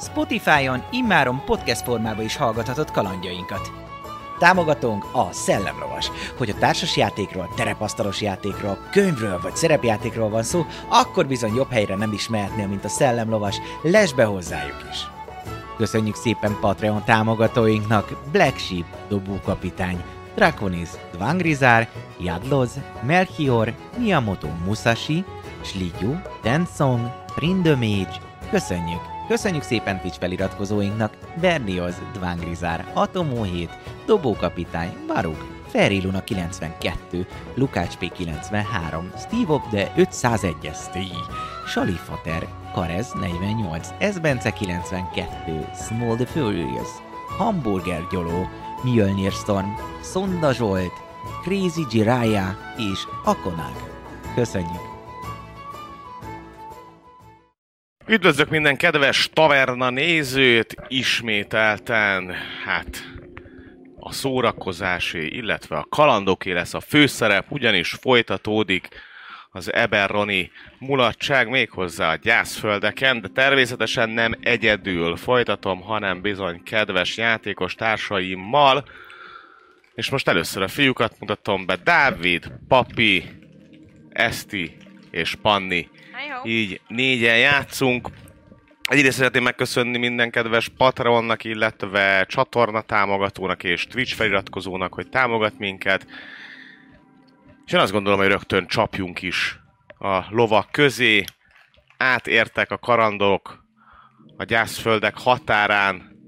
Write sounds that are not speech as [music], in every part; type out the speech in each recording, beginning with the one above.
Spotify-on immáron podcast formában is hallgathatod kalandjainkat. Támogatónk a Szellemlovas. Hogy a társas játékról, terepasztalos játékról, könyvről vagy szerepjátékról van szó, akkor bizony jobb helyre nem is mehetnél, mint a Szellemlovas. Lesz be hozzájuk is! Köszönjük szépen Patreon támogatóinknak Black Sheep, dobókapitány, Draconis, Dvangrizár, Jadloz, Melchior, Miyamoto Musashi, Slidyu, Tensong, Trindamage, köszönjük! Köszönjük szépen Twitch feliratkozóinknak Bernioz, Dvangrizár, Atomó 7, Dobókapitány, Baruk, Feriluna 92, Lukács P93, Steve Op de 501 ST, Salifater, Karez 48, Esbence 92, Small the Furious, Hamburger Gyoló, Mjölnir Storm, Sonda Zsolt, Crazy Jiraya és Akonag. Köszönjük! Üdvözlök minden kedves taverna nézőt, ismételten, hát a szórakozásé, illetve a kalandoké lesz a főszerep, ugyanis folytatódik az Eberroni mulatság méghozzá a gyászföldeken, de természetesen nem egyedül folytatom, hanem bizony kedves játékos társaimmal. És most először a fiúkat mutatom be, Dávid, Papi, Eszti és Panni. Így négyen játszunk. Egyrészt szeretném megköszönni minden kedves Patreonnak, illetve csatorna támogatónak és Twitch feliratkozónak, hogy támogat minket. És én azt gondolom, hogy rögtön csapjunk is a lovak közé. Átértek a karandok a gyászföldek határán,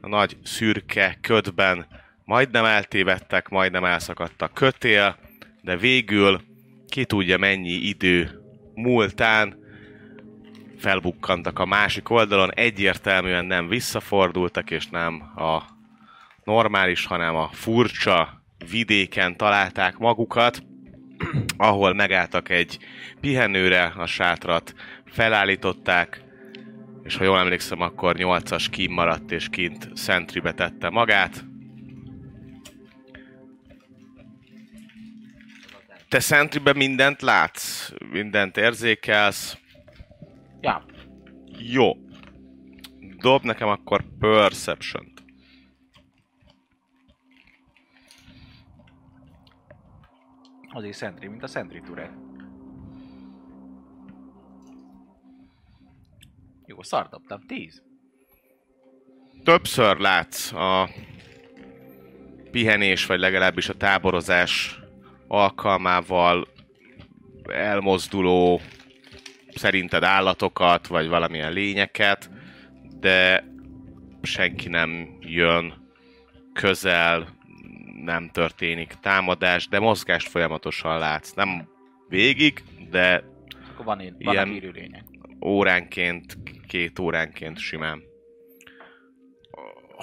a nagy szürke ködben. Majdnem eltévedtek, majdnem elszakadt a kötél, de végül ki tudja mennyi idő múltán felbukkantak a másik oldalon, egyértelműen nem visszafordultak, és nem a normális, hanem a furcsa vidéken találták magukat, ahol megálltak egy pihenőre, a sátrat felállították, és ha jól emlékszem, akkor 8-as kim maradt, és kint Sentrybe tette magát. Te Sentrybe mindent látsz, mindent érzékelsz. Ja. Jó. Dob nekem akkor Perception-t. Azért Sentry, mint a Sentry Turret. Jó, szar dobtam. 10. Többször látsz a pihenés, vagy legalábbis a táborozás alkalmával elmozduló szerinted állatokat, vagy valamilyen lényeket, de senki nem jön közel, nem történik támadás, de mozgást folyamatosan látsz. Nem végig, de Akkor van, én, van Ilyen- a hírű lényeg. óránként, két óránként simán.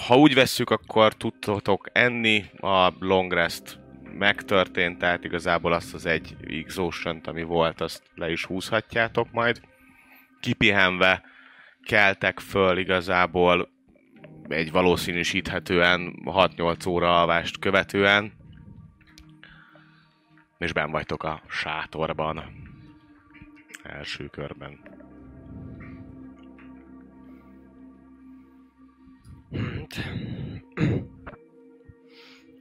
Ha úgy vesszük, akkor tudtok enni, a long rest megtörtént, tehát igazából azt az egy exhaustion ami volt, azt le is húzhatjátok majd. Kipihenve keltek föl igazából egy valószínűsíthetően 6-8 óra alvást követően, és ben vagytok a sátorban. Első körben.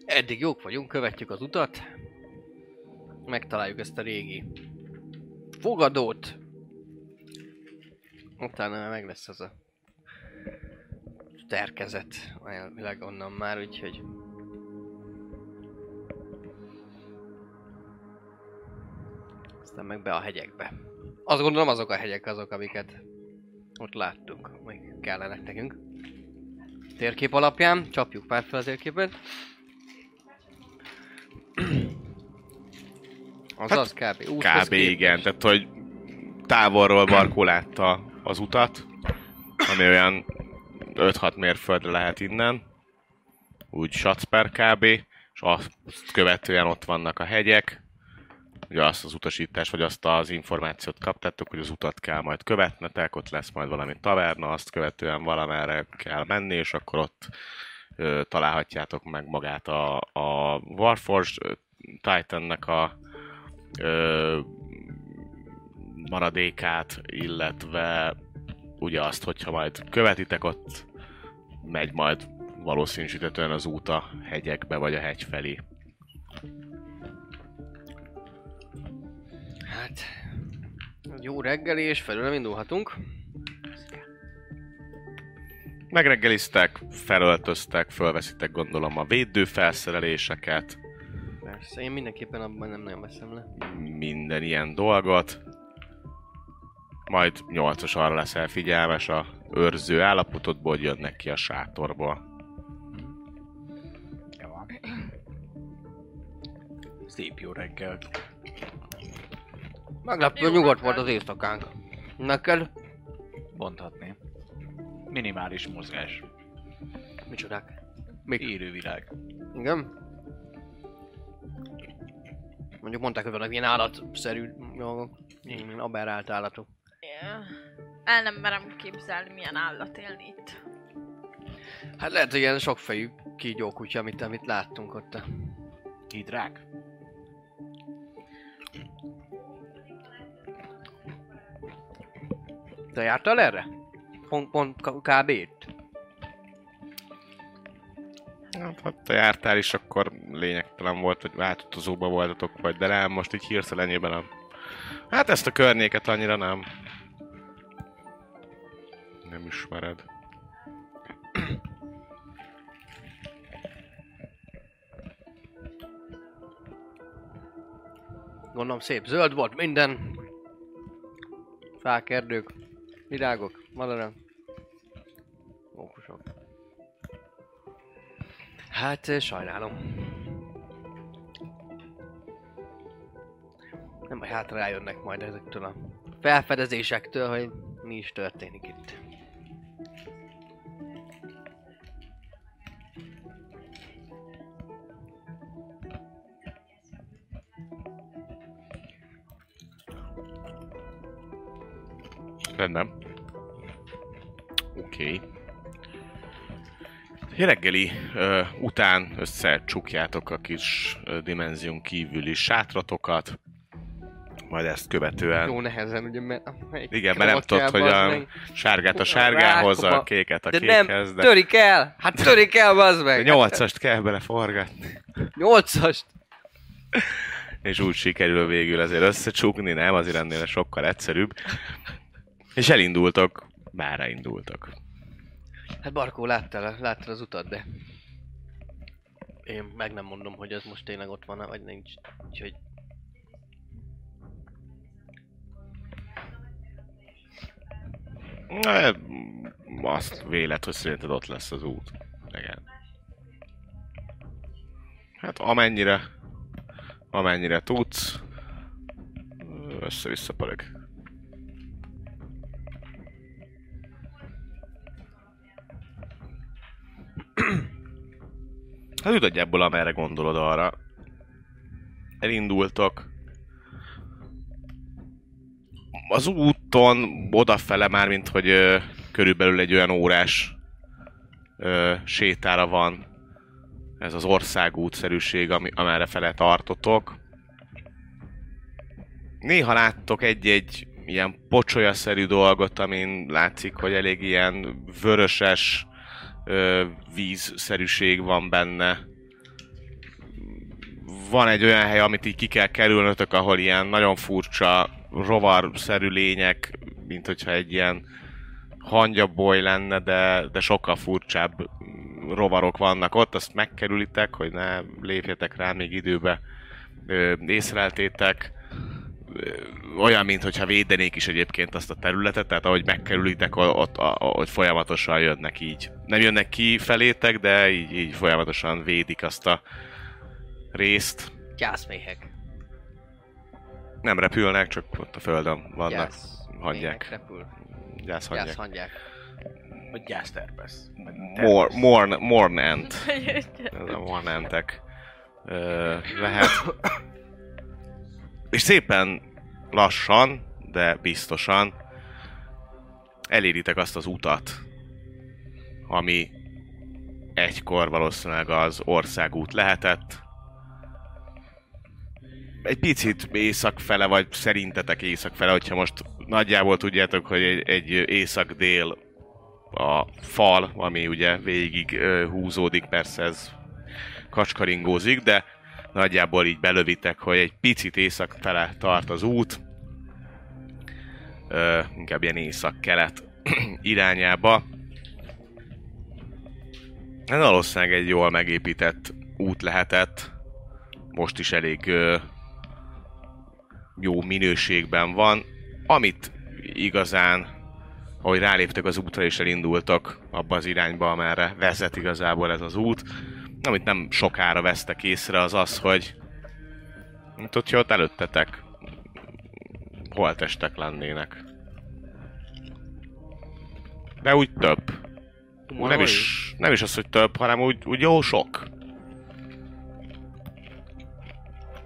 Eddig jók vagyunk, követjük az utat. Megtaláljuk ezt a régi fogadót. Utána meg lesz az a terkezet, elvileg onnan már, úgyhogy... Aztán meg be a hegyekbe. Azt gondolom azok a hegyek azok, amiket ott láttunk, még kellenek nekünk. Térkép alapján, csapjuk pár fel a térképet. [clears throat] Azaz kb. Úszhoz Kb. igen, tehát hogy távolról Barkó látta az utat, ami olyan 5-6 mérföldre lehet innen, úgy Satzper kb. És azt követően ott vannak a hegyek, ugye azt az utasítást, vagy azt az információt kaptátok, hogy az utat kell majd követnetek, ott lesz majd valami taverna, azt követően valamerre kell menni, és akkor ott találhatjátok meg magát a, a Warforged Titannek a ö, maradékát, illetve ugye azt, hogyha majd követitek, ott megy majd valószínűsítetően az út a hegyekbe, vagy a hegy felé. Hát... Jó reggeli, és felőlem indulhatunk. Megreggeliztek, felöltöztek, fölveszitek gondolom a védőfelszereléseket, Persze, én mindenképpen abban nem nagyon veszem le. minden ilyen dolgot. Majd nyolcas arra leszel figyelmes a őrző állapotodból, hogy jönnek ki a sátorból. Jó van. Szép jó reggel. Meglepő Jó, nyugodt volt az éjszakánk. Neked? Mondhatni. Minimális mozgás. Micsodák? Mik? Élővilág. Igen? Mondjuk mondták, hogy vannak ilyen állatszerű dolgok. Ilyen aberrált állatok. Ja. El nem merem képzelni, milyen állat élni itt. Hát lehet, hogy ilyen sokfejű kígyókutya, amit, amit láttunk ott. Hidrák? Te jártál erre? Pont, pont kb. itt? Hát, ha te jártál is, akkor lényegtelen volt, hogy átutazóba voltatok, vagy de nem, most így hirtelenjében nem. Hát ezt a környéket annyira nem. Nem ismered. Gondolom szép zöld volt minden. Fák, erdők, virágok, madarak. Mókusok. Hát eh, sajnálom. Nem baj, hát rájönnek majd ezektől a felfedezésektől, hogy mi is történik itt. Rendben. Oké. Okay. Reggeli ö, után összecsukjátok a kis ö, dimenzión kívüli sátratokat, majd ezt követően... Jó nehezen, ugye, mert... Igen, mert nem tudod, hogy a sárgát a sárgához, a Rákoma. kéket a De kékhez, nem, de, törik el! Hát törik el, bazd meg! nyolcast kell beleforgatni. Nyolcast! És úgy sikerül végül azért összecsukni, nem? Azért ennél sokkal egyszerűbb. És elindultok, bárra indultok. Hát Barkó, láttál, láttál az utat, de... Én meg nem mondom, hogy ez most tényleg ott van, vagy nincs. Úgyhogy... Na, azt vélet, hogy szerinted ott lesz az út. Igen. Hát amennyire, amennyire tudsz, össze-vissza pörög. [clears throat] Hát úgy nagyjából amerre gondolod arra. Elindultok. Az úton odafele már, mint hogy ö, körülbelül egy olyan órás ö, sétára van ez az országútszerűség, ami, amerre fele tartotok. Néha láttok egy-egy ilyen pocsolyaszerű dolgot, amin látszik, hogy elég ilyen vöröses ö, vízszerűség van benne. Van egy olyan hely, amit így ki kell kerülnötök, ahol ilyen nagyon furcsa rovarszerű lények, mint hogyha egy ilyen hangyaboly lenne, de, de sokkal furcsább rovarok vannak ott, azt megkerülitek, hogy ne lépjetek rá még időbe. Ö, észreltétek, olyan, mintha védenék is egyébként azt a területet, tehát ahogy megkerülitek, ott, a- ahogy folyamatosan jönnek így. Nem jönnek ki felétek, de így, így folyamatosan védik azt a részt. Gyászméhek. Nem repülnek, csak ott a földön vannak. Gyász. hagyják. méhek Repül. Gyászhagyják. Gyászhangyák. Vagy gyászterpesz. Vagy Mor, terpesz. morn, mornent. [laughs] Ez a mornentek ö, lehet. És szépen lassan, de biztosan eléritek azt az utat, ami egykor valószínűleg az országút lehetett. Egy picit észak-fele, vagy szerintetek észak-fele, hogyha most nagyjából tudjátok, hogy egy, egy észak-dél a fal, ami ugye végig húzódik, persze ez kacskaringózik, de nagyjából így belövitek, hogy egy picit észak fele tart az út, ö, inkább ilyen észak-kelet [clears throat] irányába. Ez valószínűleg egy jól megépített út lehetett. Most is elég ö, jó minőségben van. Amit igazán, ahogy ráléptek az útra és elindultak abba az irányba, amerre vezet igazából ez az út, amit nem sokára vesztek észre, az az, hogy mint hogyha ott előttetek holtestek lennének. De úgy több. Úgy nem is, nem is az, hogy több, hanem úgy, úgy jó sok.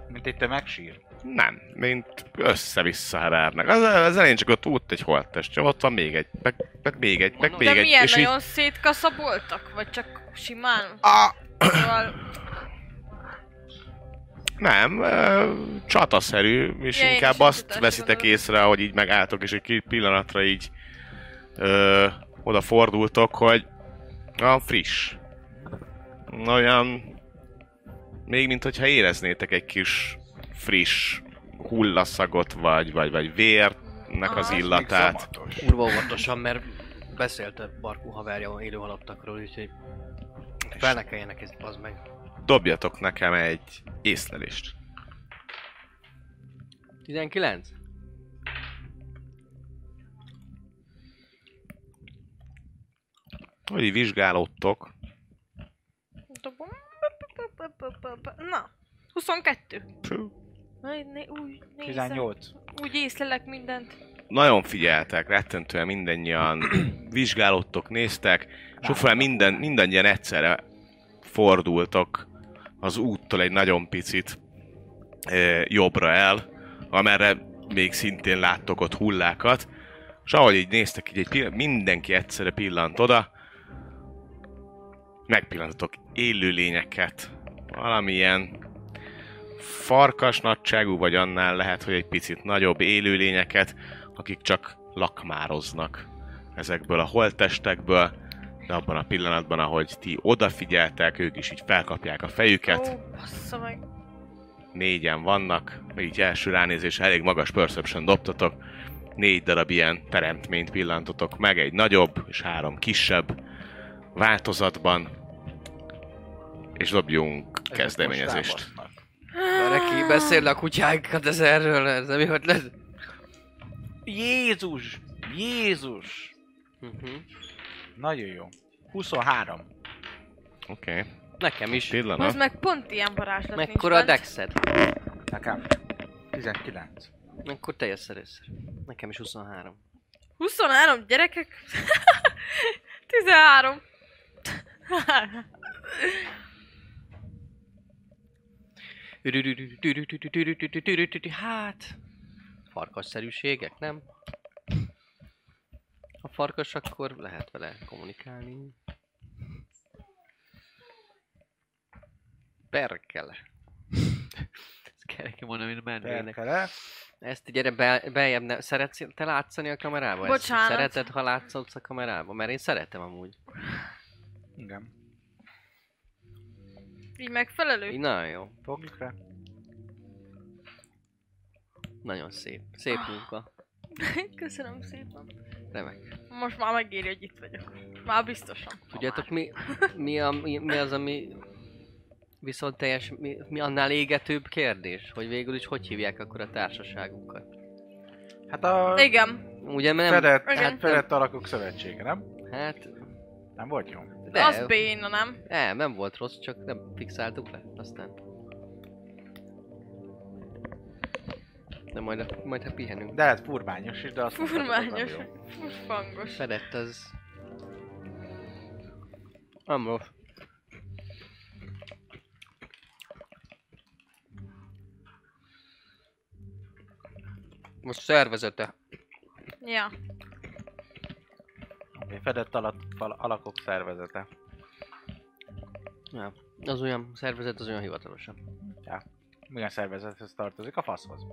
Mint egy tömegsír. Nem, mint össze-vissza hevernek. Az, az elején csak ott út egy holttest, ott van még egy, meg, meg még egy, meg még De egy. milyen és így- nagyon szétkaszaboltak? Vagy csak simán? Ah, Szóval... nem, csataszerű, és Ja, inkább azt veszitek észre, hogy így megálltok, és egy pillanatra így ö, odafordultok, hogy a friss. Olyan, még mint hogyha éreznétek egy kis friss hullaszagot, vagy, vagy, vagy vérnek az Aha. illatát. Kurva óvatosan, mert beszélt a Barkó haverja élő halottakról, úgyhogy fel ne kelljenek ezt, az meg. Dobjatok nekem egy észlelést. 19? Hogy vizsgálódtok, Dobom. Na. 22. Fú. Aj, né, úgy nézem. 18. Úgy észlelek mindent. nagyon figyeltek, rettentően mindannyian vizsgálódtok, néztek, és minden, mindannyian egyszerre fordultok az úttól egy nagyon picit e, jobbra el, amerre még szintén láttok ott hullákat, és ahogy így néztek, így egy pillanat, mindenki egyszerre pillant oda, megpillantatok élőlényeket, valamilyen farkas nagyságú, vagy annál lehet, hogy egy picit nagyobb élőlényeket, akik csak lakmároznak ezekből a holttestekből, de abban a pillanatban, ahogy ti odafigyeltek, ők is így felkapják a fejüket, Ó, meg. négyen vannak, így első ránézés elég magas perception dobtatok, négy darab ilyen teremtményt pillantotok meg, egy nagyobb és három kisebb változatban, és dobjunk Ezek kezdeményezést. Neki beszél a kutyánkat ez erről, ez nem jó lesz. Jézus! Jézus! Uh-huh. Nagyon jó. 23. Oké, okay. Nekem is. Az pillanat. meg pont ilyen varázslat Mekkora a nincs bent. dexed? Nekem 19. Akkor te jössz először. Nekem is 23. 23 gyerekek? 13. Hát... Farkasszerűségek, nem? Ha farkas, akkor lehet vele kommunikálni. Perkele. [laughs] Ezt kell neki mondani, mint mennének. Perkele. Ezt gyere be, beljebb, ne, szeretsz te látszani a kamerába? Ezt Bocsánat. Szereted, ha látszolsz a kamerába? Mert én szeretem amúgy. Igen. Így megfelelő? Így nagyon jó. Fogjuk rá. Nagyon szép. Szép munka. [laughs] Köszönöm szépen. Remek. Most már megéri, hogy itt vagyok. Már biztosan. Tudjátok mi, mi, a, mi, mi az, ami viszont teljes, mi, mi annál égetőbb kérdés? Hogy végül is hogy hívják akkor a társaságunkat? Hát a Igen. Ugye mert nem... fedett, Igen. hát fedett alakok szövetsége, nem? Hát... Nem volt jó? De, Az béna, nem? nem, nem volt rossz, csak nem fixáltuk le. Aztán... De majd, majd ha pihenünk. De hát furmányos is, de azt Furmányos. Furfangos. Fedett az... Nem rossz. Most szervezete. Ja. Fedett alak, alakok szervezete. Ja. Az olyan szervezet, az olyan hivatalosabb. Milyen szervezethez tartozik? A faszhoz.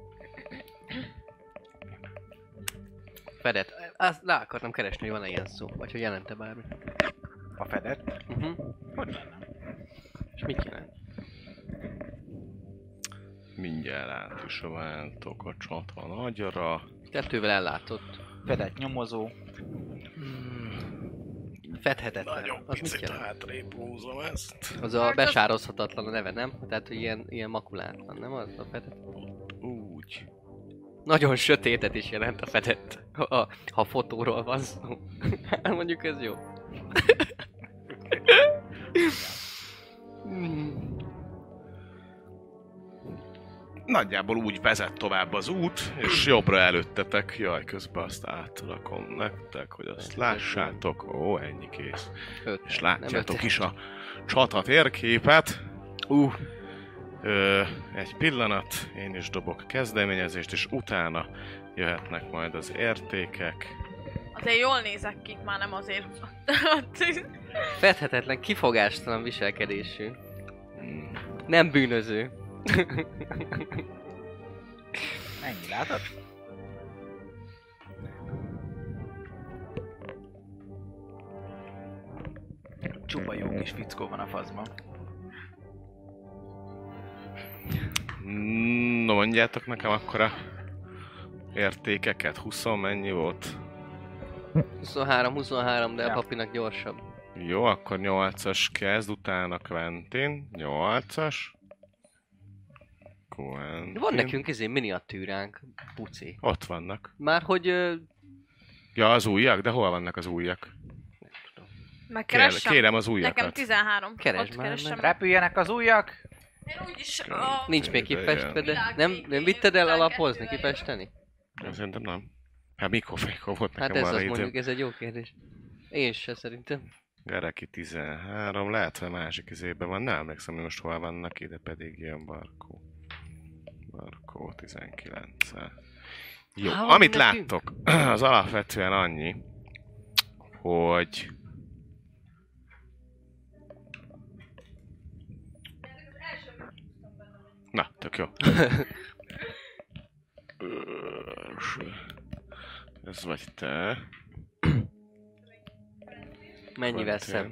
Fedett. Azt rá akartam keresni, hogy van-e ilyen szó, vagy hogy jelente bármi. A fedett? Uh-huh. Hogy lenne? És mit jelent? Mindjárt át is váltok a csata nagyra. Kettővel ellátott. Fedett nyomozó. Fedhetetlen. Nagyon Az picit hátrébb húzom ezt. Az a Hát besározhatatlan a neve, nem? Tehát, hogy ilyen, ilyen makulátlan, nem az a fedett? Úgy. Nagyon sötétet is jelent a fedett, ha, ha fotóról van szó. [laughs] Hát Mondjuk ez jó. [laughs] Nagyjából úgy vezet tovább az út, és jobbra előttetek. Jaj, közben azt átlakom nektek, hogy azt lássátok. Ó, ennyi kész. Öt. És látjátok is a csata térképet. Uh, Ö, egy pillanat, én is dobok kezdeményezést, és utána jöhetnek majd az értékek. Azért jól nézek ki, már nem azért. [laughs] fedhetetlen, kifogástalan viselkedésű. Nem bűnöző. [laughs] Ennyi, látod? Csupa jó kis fickó van a faszban. No, mondjátok nekem akkor a értékeket. 20 mennyi volt? 23, 23, de Ja. a papinak gyorsabb. Jó, akkor 8-as kezd, utána Quentin. 8-as. Quentin. Van nekünk ezért miniatűránk, puci. Ott vannak. Már hogy ö, Ja, az újak? De hol vannak az újak? Megkeressem. kérem az Nekem újakat. 13. Keresd Ott már keresem. meg. Repüljenek az ujjak! Én úgyis a... nincs még kifestve, de nem, nem vitted el alapozni, kifesteni? Szerintem nem. Hát mikor, mikor volt Hát nekem ez arra az mondjuk, ez egy jó kérdés. Én se szerintem. Gereki 13, lehet, hogy a másik izében van, nem emlékszem, hogy most hol vannak, ide pedig jön Barkó. Barkó 19 Jó, Há, amit nekünk? láttok, [clears throat] az alapvetően annyi, hogy Na, tök jó. [laughs] Ez vagy te. Mennyivel szebb.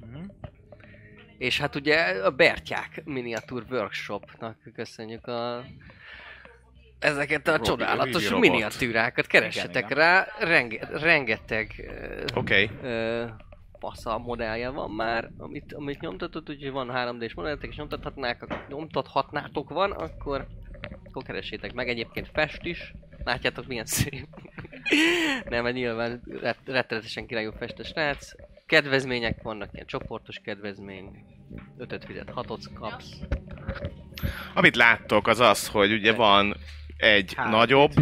Mhm. És hát ugye a Bertyák Miniatur Workshopnak köszönjük a ezeket a Robi- csodálatos miniatűrákat. Keressetek Igen, rá, renge, rengeteg Oké. Okay. ö, fasza modellje van már, amit, amit nyomtatott, úgyhogy van 3D-s modellek, és nyomtathatnák, nyomtathatnátok van, akkor, akkor keressétek meg. Egyébként fest is. Látjátok milyen [laughs] szép. Nem, mert nyilván ret- rettenetesen királyú fest a srác. Kedvezmények vannak, ilyen csoportos kedvezmény. 5 fizet, 6 kapsz. Amit láttok az az, hogy ugye van egy Három nagyobb,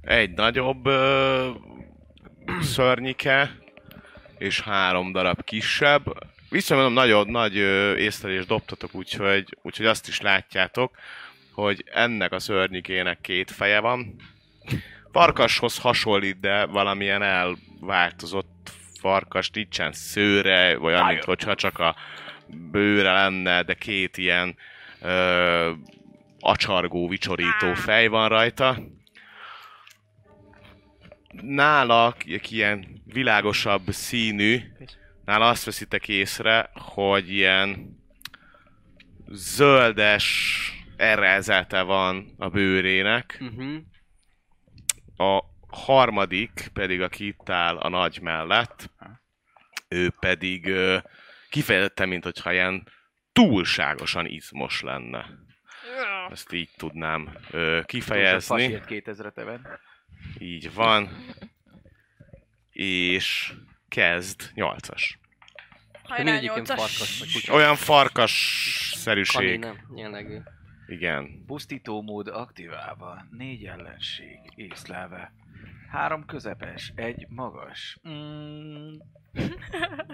egy nagyobb ö, szörnyike, és három darab kisebb. Viszont nagyon nagy ö, észlelést dobtatok, úgyhogy, úgyhogy azt is látjátok, hogy ennek a szörnyikének két feje van. Farkashoz hasonlít, de valamilyen elváltozott farkas, nincsen szőre, vagy olyan, mint hogyha csak a bőre lenne, de két ilyen ö, acsargó, vicsorító fej van rajta. Nála ilyen világosabb színű, nála azt veszitek észre, hogy ilyen zöldes errezelte van a bőrének. Uh-huh. A harmadik pedig, aki itt áll a nagy mellett, ő pedig ö, kifejezetten, mint hogyha ilyen túlságosan izmos lenne. Ezt így tudnám ö, kifejezni. Fasírt 2000 even. Így van. És kezd 8-as. Hajrá, nyolcas. Olyan farkas-szerűség. Kanina jellegű. Igen. Pusztító mód aktiválva, négy ellenség észlelve. Három közepes, egy magas. Mm.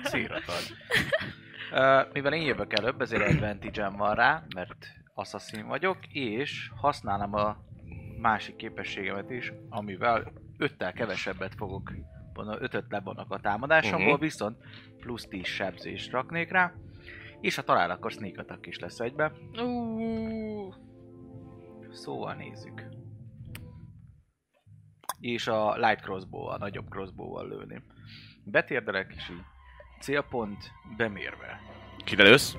Círat ad. Uh, mivel én jövök előbb, ezért advantage van rá, mert assassin vagyok, és használom a másik képességemet is, amivel öttel kevesebbet fogok, mondom, ötöt lebonok a támadásomból, uh-huh. viszont plusz 10 sebzést raknék rá, és ha talál, akkor sneak attack is lesz egybe. Ú, Szóval nézzük. És a light crossbow a nagyobb crossbow-val lőni. Betérdelek, és így célpont bemérve. Kire lősz?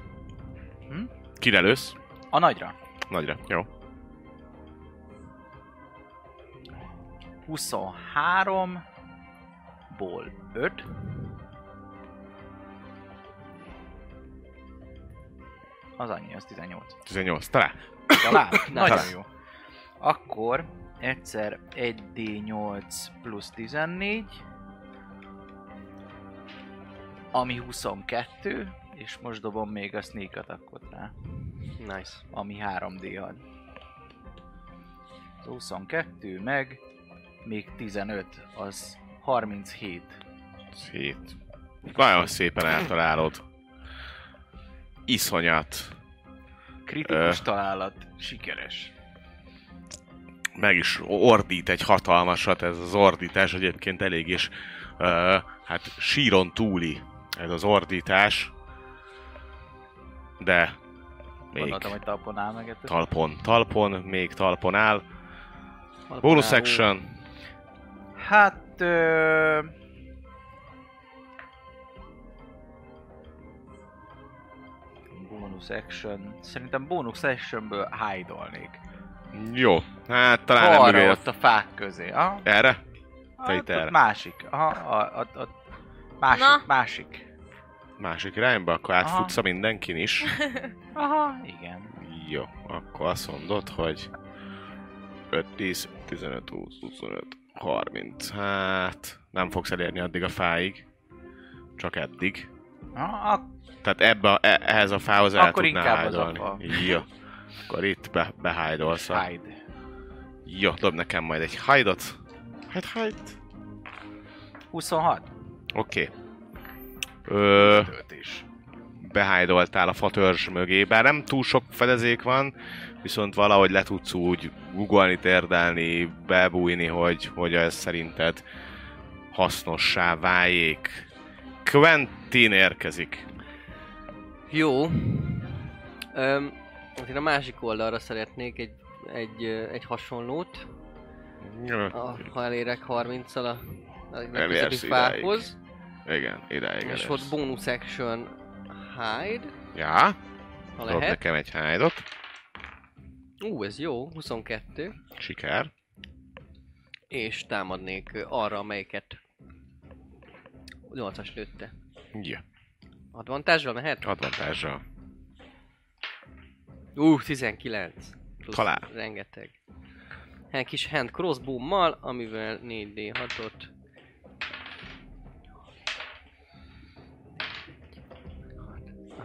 Hm? Kire lősz? A nagyra. Nagyra. Jó. 23-ból 5. Az annyi, az 18. 18. Talán. Talán? [coughs] Nagyon Talán. jó. Akkor egyszer 1d8 plusz 14, ami 22, és most dobom még a sneak attackot rá, Nice. ami 3d6. Az 22 meg még 15, az 37. Szét. Nagyon szépen eltalálod. Iszonyat. Kritikus Ö. találat, sikeres. Meg is ordít egy hatalmasat, ez az ordítás egyébként elég is, uh, hát síron túli ez az ordítás. De még Gondoltam, hogy talpon áll meg ettől. talpon, talpon, még talpon áll. Bonus action. Hát... Ö... Bonus action. Szerintem bonus actionből hide-olnék. Jó, hát talán nem Arra mögé. ott a fák közé. Aha. Erre? Hát, itt erre. Másik. Aha, a, a, a, másik, Na. másik. Másik irányba, akkor átfutsz a mindenkin is. [laughs] Aha, igen. Jó, akkor azt mondod, hogy 5, 10, 15, 20, 25, 30. Hát nem fogsz elérni addig a fáig. Csak eddig. Aha, Tehát ebbe, a- e- ehhez a fához el Akkor tudnál hájdolni. Jó. Akkor itt be, behájdolsz. hide. Jó, dob nekem majd egy hajdot. Hát hide. 26. Oké. Ö, Töltés. Behájdoltál a fatörzs mögé, bár nem túl sok fedezék van, viszont valahogy le tudsz úgy googolni, térdelni, bebújni, hogy, hogy ez szerinted hasznossá váljék. Quentin érkezik. Jó. Öm, azért a másik oldalra szeretnék egy, egy, egy hasonlót, a, ha elérek 30-al a, a idáig. fához. Igen, ideig És elérsz. ott bonus action hide, Ja, ha dob lehet. nekem egy hájdot. Ú, ez jó, 22. Siker. És támadnék arra, amelyiket 8-as lőtte. Ja, Advantage mehet? advantással. Ú, 19. Plusz Talál. Rengeteg. Egy kis hand crossbow-mal, amivel 4d6-ot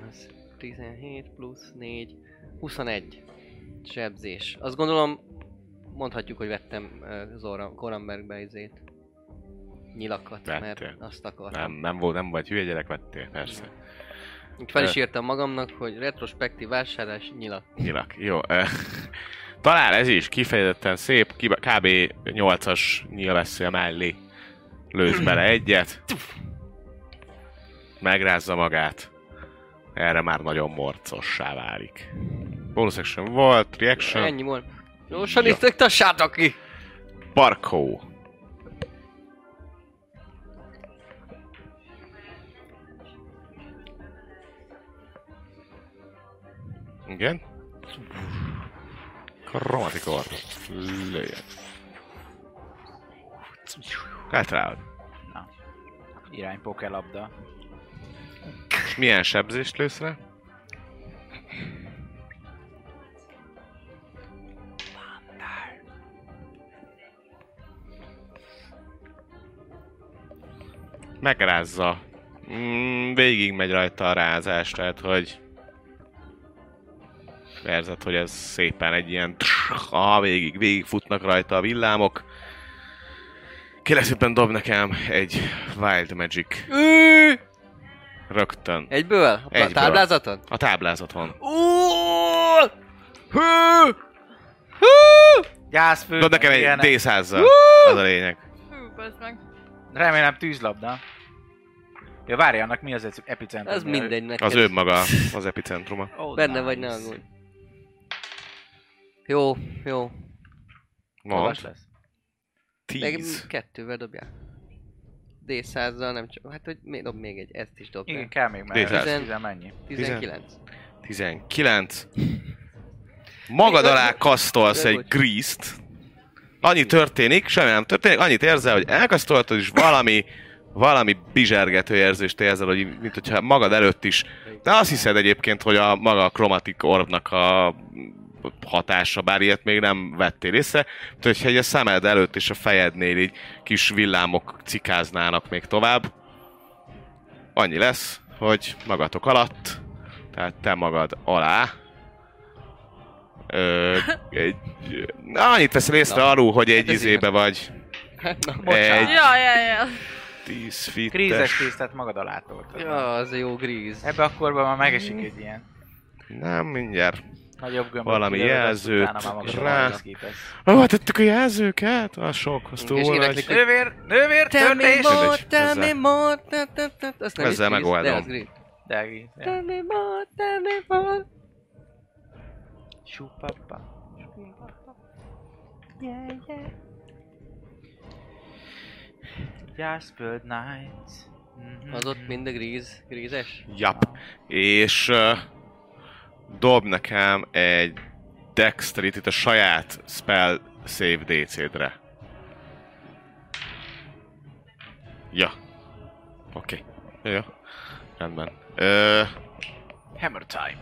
az 17 plusz 4, 21 sebzés. Azt gondolom, mondhatjuk, hogy vettem uh, Zora, Korambergbe izét. Nyilakat, Vettél. mert azt akartam. Nem, nem, volt, nem vagy hülye gyerek, vettél, persze. Úgy fel is írtam magamnak, hogy retrospektív vásárlás nyilak. Nyilak, jó. Talán ez is kifejezetten szép, kb. 8-as nyilvesszél mellé. Lősz bele egyet. Megrázza magát. Erre már nagyon morcossá válik. Bonus action volt, reaction, Ennyi volt. Gyorsan Ja. itt tassátok ki! Barkó. Igen. Kromatikor. Lőjön. Eltalálod. Na. Irány pokelabda. És milyen sebzést lősz rá? Megrázza. Mm, végig megy rajta a rázás, tehát hogy érzed, hogy ez szépen egy ilyen ah, végig, végig futnak rajta a villámok. Kérlek szépen dob nekem egy Wild Magic. Rögtön. Egyből? A Egyből. táblázaton? A táblázaton. Gyászfő. Dob nekem egy. D100-zal. Az a lényeg. Hú, meg. Remélem tűzlabda. Ja, várj, annak mi az egy epicentrum? Az mindegy neked. Az ő maga az epicentruma. Oh, Benne nice. vagy, ne aggódj. Jó, jó. Magas lesz. Meg 10. kettővel dobjál. D100-zal nem csak... Hát, hogy még, dob még egy, ezt is dobjál. Igen, kell még, mert Tizen- ez tizen mennyi? 19. 19. Magad alá kasztolsz egy grease-t. Annyi történik, semmi nem történik, annyit érzel, hogy elkasztoltad, és valami, valami bizsergető érzést érzel, hogy mint hogyha magad előtt is. De azt hiszed egyébként, hogy a maga a Chromatic Orbnak a hatása, bár ilyet még nem vettél észre, hogyha egy a szemed előtt és a fejednél így kis villámok cikáznának még tovább. Annyi lesz, hogy magatok alatt, tehát te magad alá, Ö, [laughs] egy, na, annyit veszel észre Na. arról, hogy egy Hát ez izébe vagy [laughs] na. Bocsánat. Egy- Ja, ja, ja. 10 Krízes fittes. készlet magad alá toltad. Ja, az jó gríz. Ebbe a korban már megesik egy ilyen Nem, mindjárt. Nagyobb gömböt. Valami jelzőt rá. alá készítesz. Ah, tettük a jelzőket? Az sok, az És túl nagy. Nővér, nővér, Tell me törtés! more, tell me more, ezzel megoldom. de egész. Tell me more, tell me more. Supapa. Jászföld Nights. Mhm. Az ott mind a gríz, grízes? Jap. És uh, dob nekem egy dexterity a saját spell save DC-dre. Ja. Oké. Okay. Jó. Rendben. Ö, Hammer time.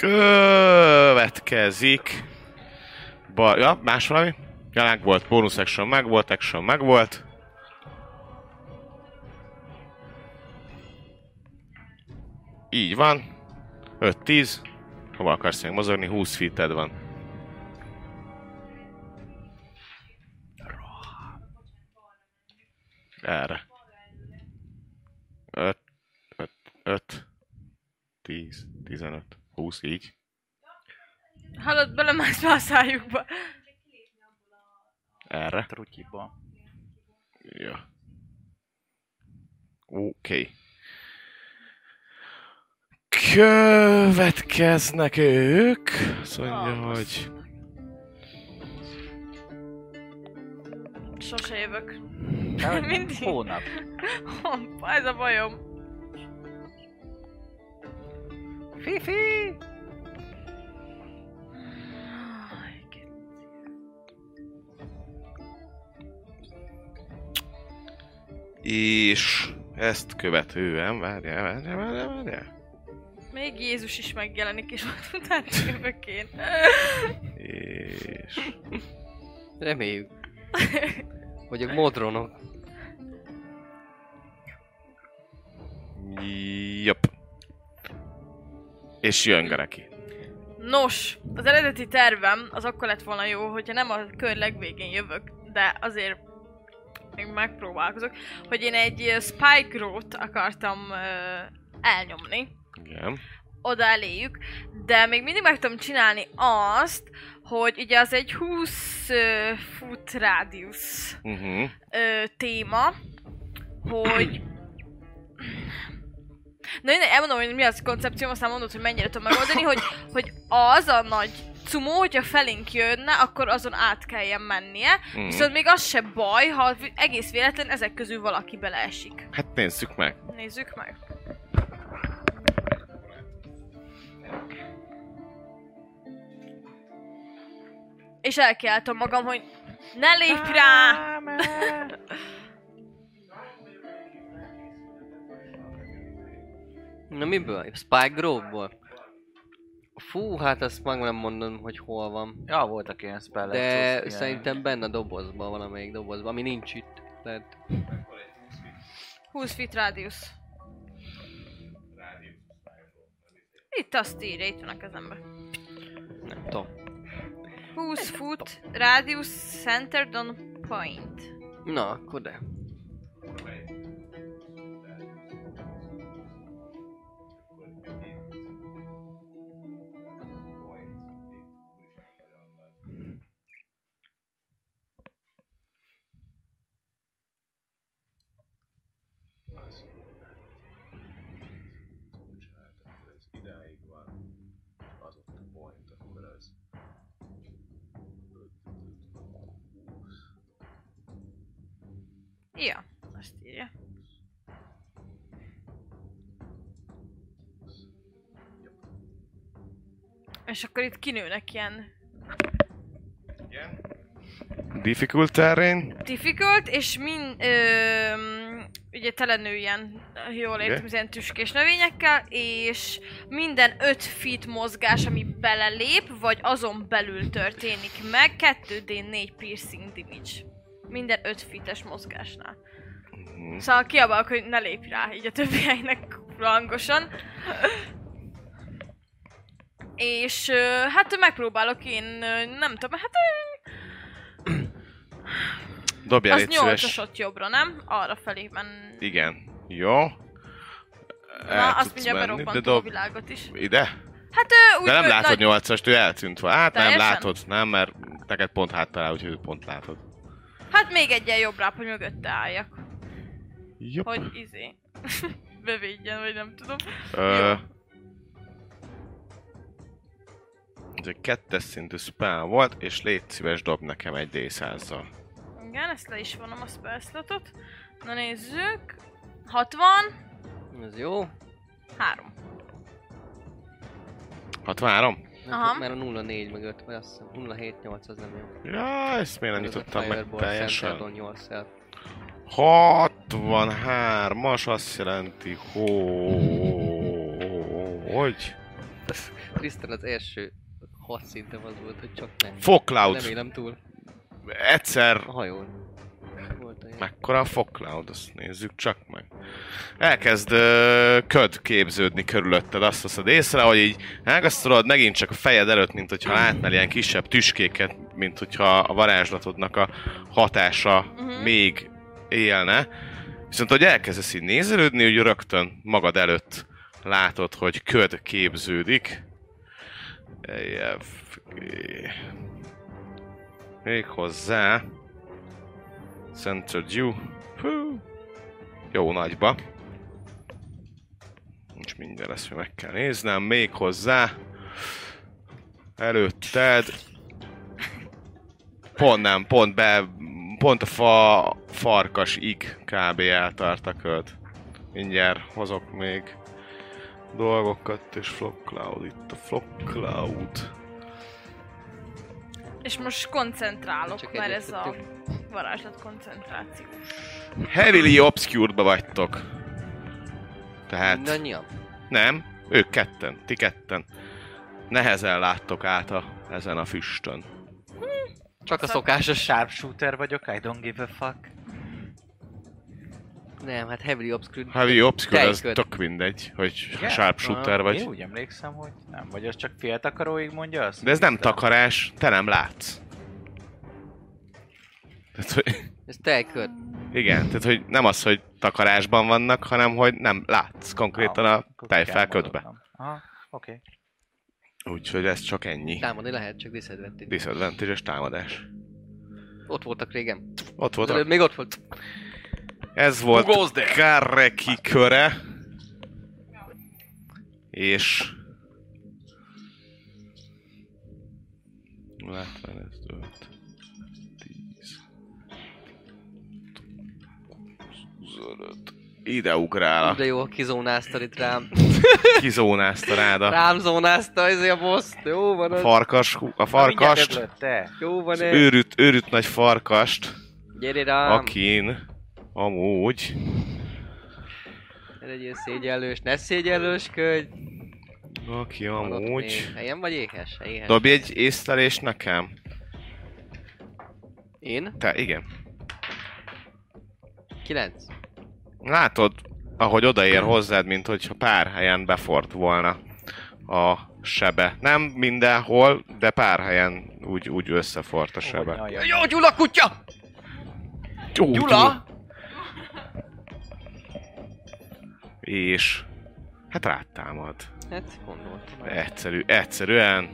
következik. Ba- ja, más valami? Ja, meg volt. Bonus action meg volt, action meg volt. Így van. 5-10. Hova akarsz még mozogni? 20 feeted van. Erre. 5, 5, 5, 10, 15, 20, így. Hallod, belemász be a szájukba. Erre. Trutyiból. Ja. Oké. Okay. Következnek ők. Azt mondja, Ah, hogy... Sose jövök. [laughs] Mindig. Hónap. Hompa, ez a bajom. Fifi! És ezt követően, várjál, várjál, várjál, várjál. Még Jézus is megjelenik, és ott [laughs] utána jövök én. És... Reméljük. [laughs] Hogy a modronok. Jop. És jön Gareki. Nos, az eredeti tervem az akkor lett volna jó, hogyha nem a kör legvégén jövök, de azért még megpróbálkozok, hogy én egy ö, Spike Road akartam ö, elnyomni, Igen. oda eléjük, de még mindig meg tudom csinálni azt, hogy ugye az egy 20 ö, foot rádiusz Uh-huh. ö, téma, hogy... Na én elmondom, hogy mi az a koncepció, aztán mondod, hogy mennyire tudom megoldani, hogy, hogy az a nagy cumó, hogyha felénk jönne, akkor azon át kelljen mennie. Mhm. Viszont még az se baj, ha egész véletlen ezek közül valaki beleesik. Hát nézzük meg. Nézzük meg. És elkiáltom magam, hogy ne lépj rá! [laughs] Na miből? Spike Grove-ból? Fú, hát azt meg nem mondom, hogy hol van. Ja, voltak ilyen spellek. De ilyen- szerintem benne a dobozban, valamelyik dobozban, ami nincs itt. Tehát 20 feet radius. Itt azt írja, itt van a kezemben. nem tudom. 20 foot radius centered on point. Na, akkor de. Ja, azt írja. És akkor itt kinőnek ilyen Difficult terrain. difficult, és min, ö, ugye telenő ilyen, jól értem, ilyen tüskés növényekkel, és minden 5 feet mozgás, ami belelép, vagy azon belül történik meg, 2d4 piercing damage. Minden 5 feet-es mozgásnál. Mhm. Szóval kiabálok, hogy ne lépj rá, így a többieknek hangosan. És hát megpróbálok én, nem tudom, hát Dobjál az nyolcasot jobbra, nem? Arra felé men... Igen. Jó. El Na, azt menni, berobbantom de a dob... világot is. Ide? Hát úgy De nem látod nagy... nyolcast, ő eltűnt. Hát nem Teljesen? látod, nem, mert neked pont háttal úgyhogy pont látod. Hát még egyen jobbra, hogy mögötte álljak. Jobb. Hogy izé... [laughs] Bevédjen, vagy nem tudom. Ö, ez egy kettes szintű spell volt, és légy szíves, dob nekem egy d 100 Igen, ezt le is vonom a spell slotot. Na nézzük. 60, Ez jó. 3. 63? Aha. Mert a 04 meg 5, vagy azt hiszem 07 8 az nem jó. Ja, ezt miért nem nyitottam meg teljesen? Centered on yourself. 63-as azt jelenti, hogy... Tristan az első 6 szintem az volt, hogy csak nem. Fog Cloud. Nem élem túl. Egyszer A hajón. Mekkora a fog cloud, azt nézzük csak meg. Elkezd ö, köd képződni körülötted, azt veszed észre, hogy így elgasztolod megint csak a fejed előtt, mint hogyha látnál ilyen kisebb tüskéket, mint hogyha a varázslatodnak a hatása Mhm. még élne. Viszont, hogy elkezdesz így nézelődni, hogy rögtön magad előtt látod, hogy köd képződik. EFG. Még hozzá. Center Dew. Hú. Jó nagyba. Nincs mindjárt ezt meg kell néznem. Még hozzá. Előtted. Pont nem, pont be, pont a fa, farkas ig kb. eltart a köd. Mindjárt hozok még dolgokat, és Flock Cloud, itt a Flock Cloud. És most koncentrálok, Csak mert ez a. varázslat koncentráció. Heavily obscured-ba vagytok. Tehát... Mindannyian? Nem, ők ketten, ti ketten. Nehezen láttok át a, ezen a füstön. Csak a szokásos. Sharpshooter vagyok, I don't give a fuck. Nem, hát heavily obscured. Heavy obscure, az Tejköd. tök mindegy, hogy Igen? sharpshooter vagy. Én úgy emlékszem, hogy nem. Vagy az csak féltakaróig mondja azt? De ez nem takarás, te nem látsz. Tehát, hogy, Ez tejköd. igen, tehát hogy nem az, hogy takarásban vannak, hanem hogy nem látsz konkrétan Ah, a akkor tejfel kell ködbe. mondanom. Aha, oké. Úgyhogy ez csak ennyi. Támadni lehet, csak disadvantage. Disadvantage támadás. Ott voltak régen. Ott Az előbb volt. még ott volt. Ez volt? Kareki köre. És... Látva ez Ide ugrál De a jó, kizónáztad itt rám. [laughs] kizónázta rád a Rám zónázta ez a boss. Jó van az. farkas, hú- a farkast, öblött, te. Jó van az ez. őrült, őrült nagy farkast, Gyere rám. akin amúgy Ne legyél szégyellős, ne szégyellősködj. aki amúgy. Helyen vagy éhes? Éhes. Dobj egy észlelés nekem. Én? Te, igen. 9. Látod, ahogy odaér hozzád, mint hogyha pár helyen befort volna a sebe. Nem mindenhol, de pár helyen úgy, úgy összefort a sebe. Ó, jaj, jaj. Jó, Gyula kutya! Ó, Gyula! És hát rád támad. Hát, gondoltam. Egyszerű, egyszerűen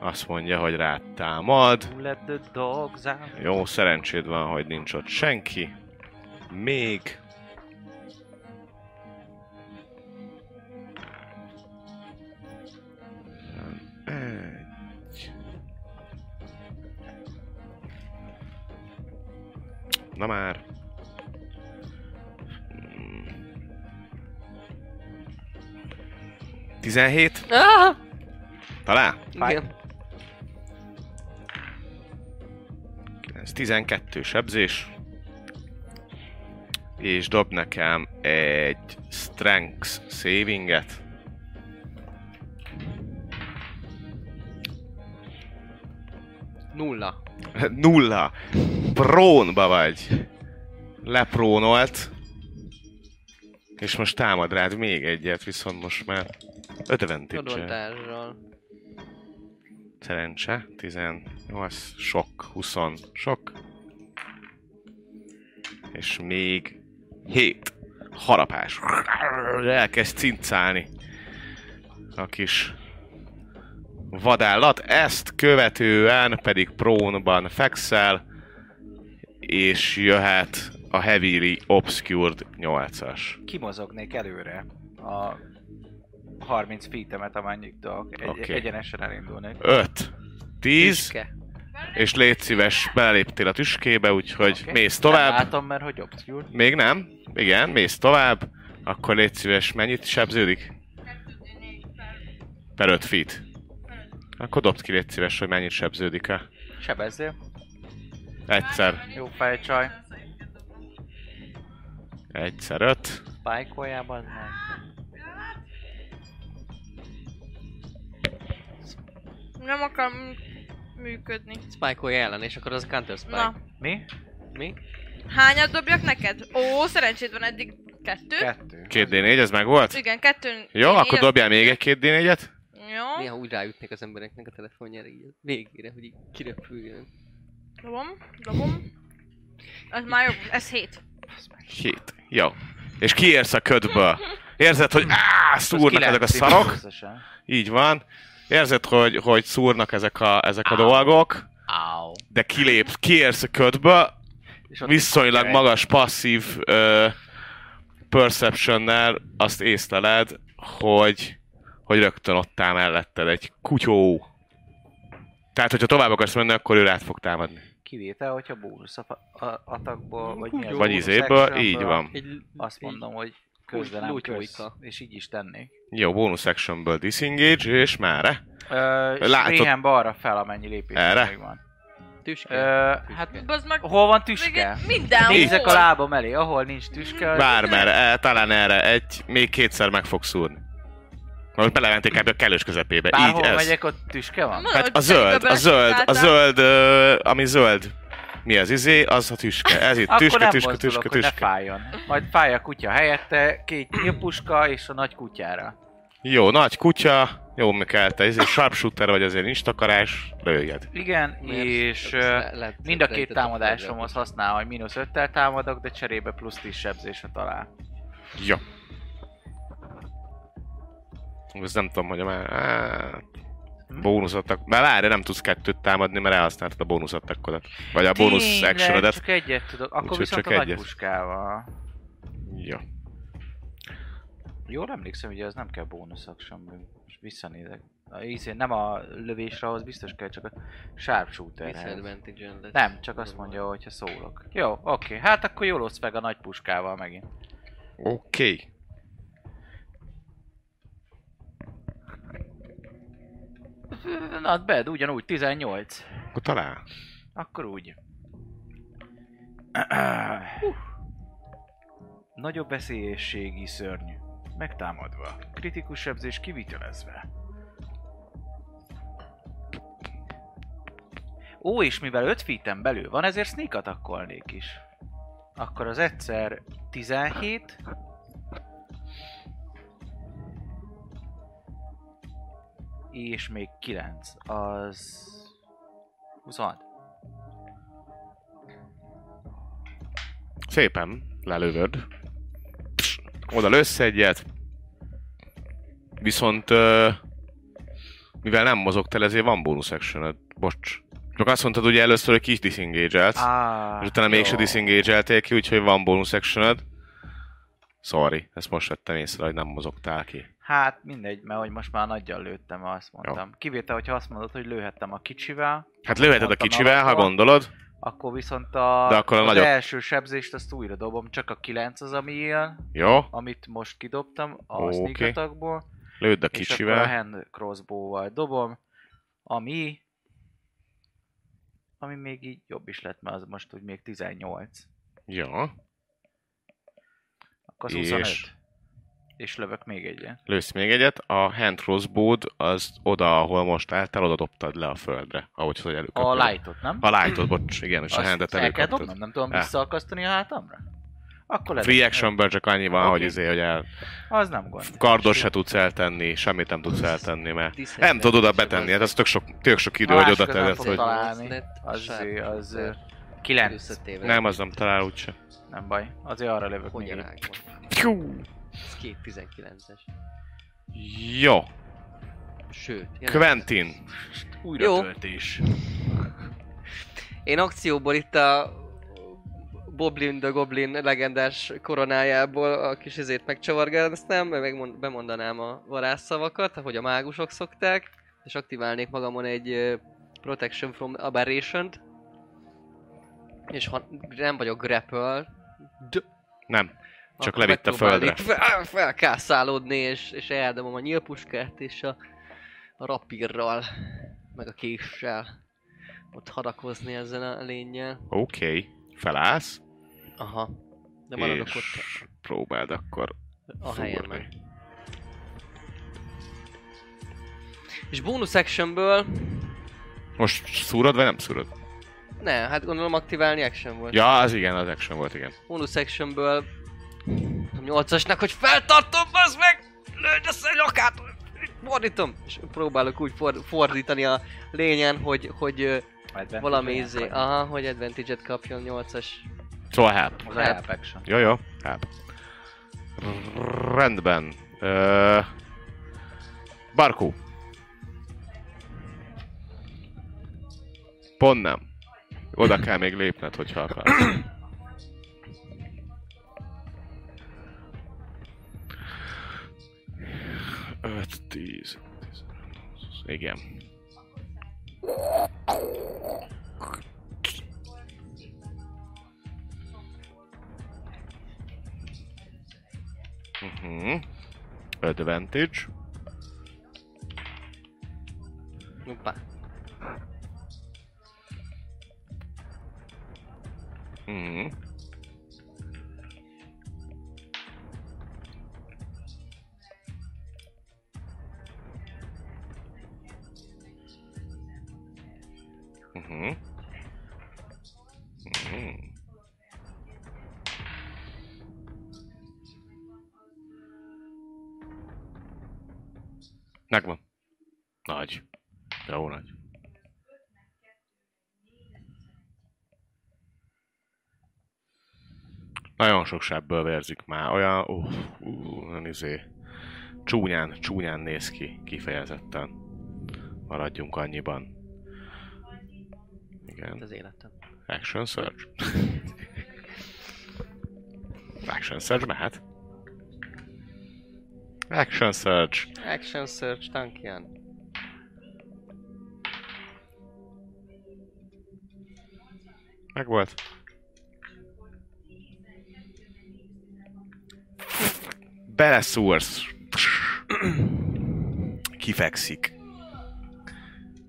azt mondja, hogy rád támad. Let the dogs out. Jó, szerencséd van, hogy nincs ott senki. Még. Na már. Hmm. 17? Ah! Talán? Igen. Ez 12 sebzés. És dob nekem egy Strength savinget. Nulla. Nulla. Prónba vagy. Leprónolt. És most támad rád még egyet, viszont most már advantage Advantással. Szerencse. 18, sok, 20, sok. És még 7 harapás. Elkezd cincálni a kis vadállat. Ezt követően pedig prónban fekszel, és jöhet a Heavily Obscured 8-as. Kimozognék előre a 30 feet-emet, amennyit tudok. Egy, Oké. Egyenesen elindulnék. 5, 10, Tüske. és légy szíves, beléptél a tüskébe, úgyhogy Oké. mész tovább. Nem látom, mert hogy obscure. Még nem? Igen, mész tovább. Akkor légy szíves, mennyit sebződik? Per 5 feet. Akkor dobd ki, légy szíves, hogy mennyit sebződik -e. Sebezzél. Egyszer. Jó fejcsaj. Egyszer 5. Spike-oljában meg. Nem akar működni. Spike-olja ellen, és akkor az Counter Spike. Na, Mi? Mi? hányat dobjak neked? Ó, szerencséd van eddig kettő. Kettő. 2D4, ez meg volt? Igen, kettő. Jó, akkor dobjál még egy 2D4-et. Jó, Néha úgy ráütnek az embereknek a telefonjára így végére, hogy így kirepüljön. Dobom, dobom. Ez már jobb, ez hét. 7. Jó. És kiérsz a ködből. Érzed, hogy áh, szúrnak ezek a szarok. Így van. Érzed, hogy, hogy szúrnak ezek a, ezek a dolgok, de kilépsz, kiérsz a ködből, viszonylag magas passzív ö, perceptionnel azt észleled, hogy, hogy rögtön ott áll melletted egy kutyó. Tehát, hogyha tovább akarsz menni, akkor ő rád fog támadni. Kivétel, hogyha bónusz a, a atakból, vagy mi az Vagy bónusz izéből, így van. Azt mondom, hogy közben nem lútyóika. köz, és így is tennék. Jó, bonus actionből disengage, és mára. Ö, Látod- balra fel, amennyi lépés Erre? még van. Tüske. Ö, Tüske. hát Bazd meg, hol van tüske? mindenhol. Nézzek a lábam elé, ahol nincs tüske. Bármerre, eh, talán erre egy, még kétszer meg fog szúrni. Most belementék ebbe a kellős közepébe, Bárhol így ez. megyek, ott tüske van? Hát a zöld, a zöld, a zöld, ami zöld. Mi az izé? Az a tüske. Ez itt Akkor tüske, nem tüske, mozdulok, tüske, hogy ne tüske. fájjon. Majd fáj a kutya helyette, két nyílpuska és a nagy kutyára. Jó, nagy kutya, jó Mikelte, ez egy sharpshooter vagy azért nincs takarás, lőjed. Igen, Miért? és le- mind a két támadásomhoz használ, hogy mínusz 5-tel támadok, de cserébe plusz 10 sebzésre talál. Jó. Ez nem tudom, hogy a már... Hát, bónuszattak. Már várj, nem tudsz kettőt támadni, mert elhasználtad a bónuszattakodat. Vagy a bónusz actionodat. csak egyet tudok. Akkor Úgyhogy viszont csak a nagy egyet. puskával. Jó. Jól emlékszem, hogy ez nem kell bónusz action Most visszanézek. A, ízén, nem a lövésre, ahhoz biztos kell, csak a sharpshooterhez. Nem, csak azt mondja, hogyha szólok. Jó, oké. Hát akkor jól osz meg a nagy puskával megint. Oké. Okay. Not bad, ugyanúgy, 18. Akkor talál. Akkor úgy. [clears throat] Nagyobb veszélyességi szörnyű. Megtámadva. Kritikus sebzés kivitelezve. Ó, és mivel 5 feet belül van, ezért sneak attackolnék is. Akkor az egyszer 17. És még 9. Az... 26. szépen lelövöd. Oda lősz egyet. Viszont mivel nem mozogtál, ezért van bonus action Bocs. Csak azt mondtad ugye először, hogy kis disengage Ah, és utána mégse disengage ki, úgyhogy van bonus action Sorry, ezt most vettem észre, hogy nem mozogtál ki. Hát mindegy, mert hogy most már nagyjal lőttem, azt mondtam. Kivétel, hogyha azt mondod, hogy lőhettem a kicsivel, Hát lőheted a kicsivel, ha gondolod. akkor viszont a, De akkor a az nagyobb- első sebzést azt újra dobom, csak a 9 az, ami él, Jó, amit most kidobtam a okay. sneak lőd a és kicsivel. akkor a hand crossbow-val dobom, ami ami még így jobb is lett, mert az most úgy még 18. Jó, Akkor az És? 25. És lövök még egyet. lősz még egyet. A hand crossbow az oda, ahol most álltál, oda dobtad le a földre, ahogy hogy előkaptad. A lightot, nem? A lightot, bocs, igen, és a Azt handet el kell dobnom? Nem tudom El. visszaakasztani a hátamra? Akkor le Free actionből csak annyi van, Oké. hogy izé, hogy el... Az nem gond. Kardot se tudsz eltenni, semmit nem tudsz eltenni, mert nem tudod oda betenni, hát az tök sok, tök sok idő, A hogy oda fog hogy... találni. Az, az, az rendszer. 9. Összetéve. Nem, az nem talál úgyse. Nem baj. Azért arra lövök még. Ez két 19-es. Jó, Sőt. Quentin. Újra Jó. töltés. Én akcióból itt a Boblin the Goblin legendás koronájából a kis izét megcsavargáztam, meg bemondanám a varázsszavakat, ahogy a mágusok szokták, és aktiválnék magamon egy Protection from Aberration-t, és ha nem vagyok grapple, Nem, csak levitt a földre. Fel, felkászálódni, és, és eldobom a nyílpuskát, és a, a rapírral, meg a késsel ott hadakozni ezzel a lényel. Oké, okay. felállsz, Aha. De maradok és ott próbáld akkor a helyemen. És bonus actionből... Most szúrod, vagy nem szúrod? Ne, hát gondolom aktiválni action volt. Ja, az igen, az action volt, igen. Bonus actionből... A 8-asnak, hogy feltartom, az meg! Lőd a nyakát! Fordítom! És próbálok úgy for- fordítani a lényen, hogy, hogy Advantage valami izé, aha, hogy advantage-et kapjon 8-as. Szóval help. Az a help action. Jó, jó, help. Rendben. Ö... Barkó. Pont nem. Oda kell még lépned, hogyha akarsz. Öt, tíz, tíz, igen. Uh-huh. Advantage. Hoppá. Uh-huh. Uh-huh. Uh-huh. Megvan. Nagy. Jó nagy. Nagyon sok sebből vérzik már. Olyan, uh, uh, izé, csúnyán, csúnyán néz ki, kifejezetten. Maradjunk annyiban. Igen. Az életem. Action Surge. [laughs] Action Surge mehet. Action Surge. Action search, tankian. Megvolt. Beleszúrsz. Kifekszik.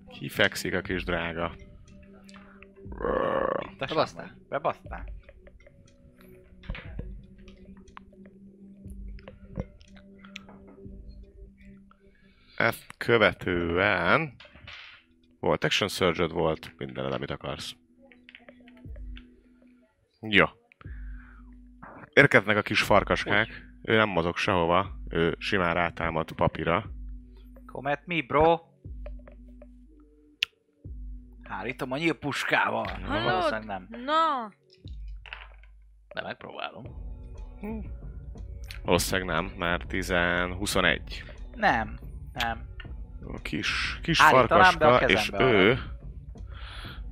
Kifekszik a kis drága. Bebasztál. Bebasztál. Ezt követően... Volt Action surge volt minden, amit akarsz. Jó. Érkeznek a kis farkaskák. Ő nem mozog sehova. Ő simán rátámad papíra. Come at me, bro. Hárítom a nyílpuskával. Hallod? Valószínűleg nem. Na, De megpróbálom. Valószínűleg nem, mert 10, 21. Nem, nem. A kis, kis Állítanám, farkaska, és kezembe ő,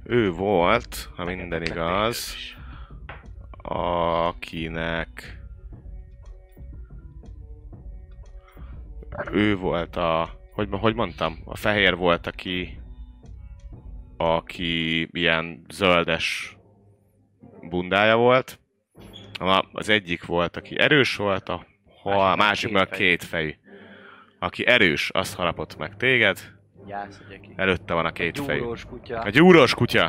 ő volt, ha minden igaz, akinek ő volt a, hogy, hogy mondtam, a fehér volt, aki aki ilyen zöldes bundája volt. A- Az egyik volt, aki erős volt, a, ha a Másik meg a kétfejű. kétfejű. Aki erős, azt harapott meg téged, előtte van a kétfejű. Gyúrós kutya. A gyúrós kutya.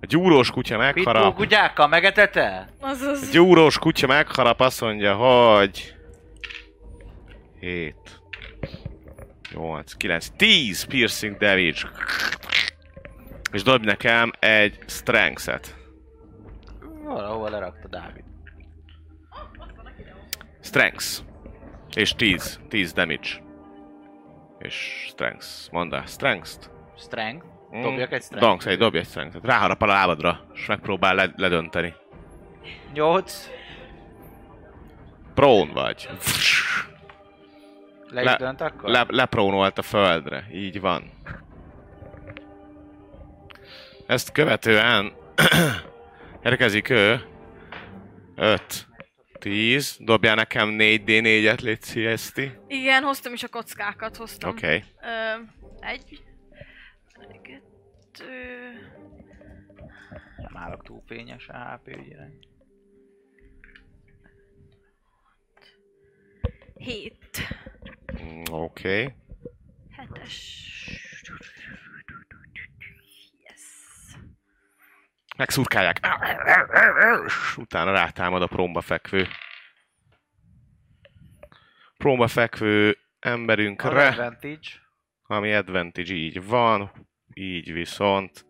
A gyúrós kutya Pitbull megharap. kutyákkal megetete? A Azaz. gyúrós kutya megharap, azt mondja, hogy... 7 8, 9, 10 piercing damage. És dobj nekem egy strength-et. Valahol lerakta Dávid. Strength. És 10. 10 damage. És strength. Mondd el, strength. Strength. Mm. Dobjak egy strength. Donks, egy dobj egy strength Ráharap a lábadra, és megpróbál le- ledönteni. 8. Prón vagy. Le, Le- dönt akkor? Le, leprónolt a földre. Így van. Ezt követően [clears throat] érkezik ő. 5, 10, dobjál nekem 4D4-et, légy CST. Igen, hoztam is a kockákat, hoztam. Oké. Okay. Ö, egy, kettő... Nem állok túl fényes a HP ügyre. 7. Oké. Okay. 7-es. Megszurkálják. És Utána rátámad a prómba fekvő. Prómba fekvő emberünkre. advantage. Ami advantage így van, így viszont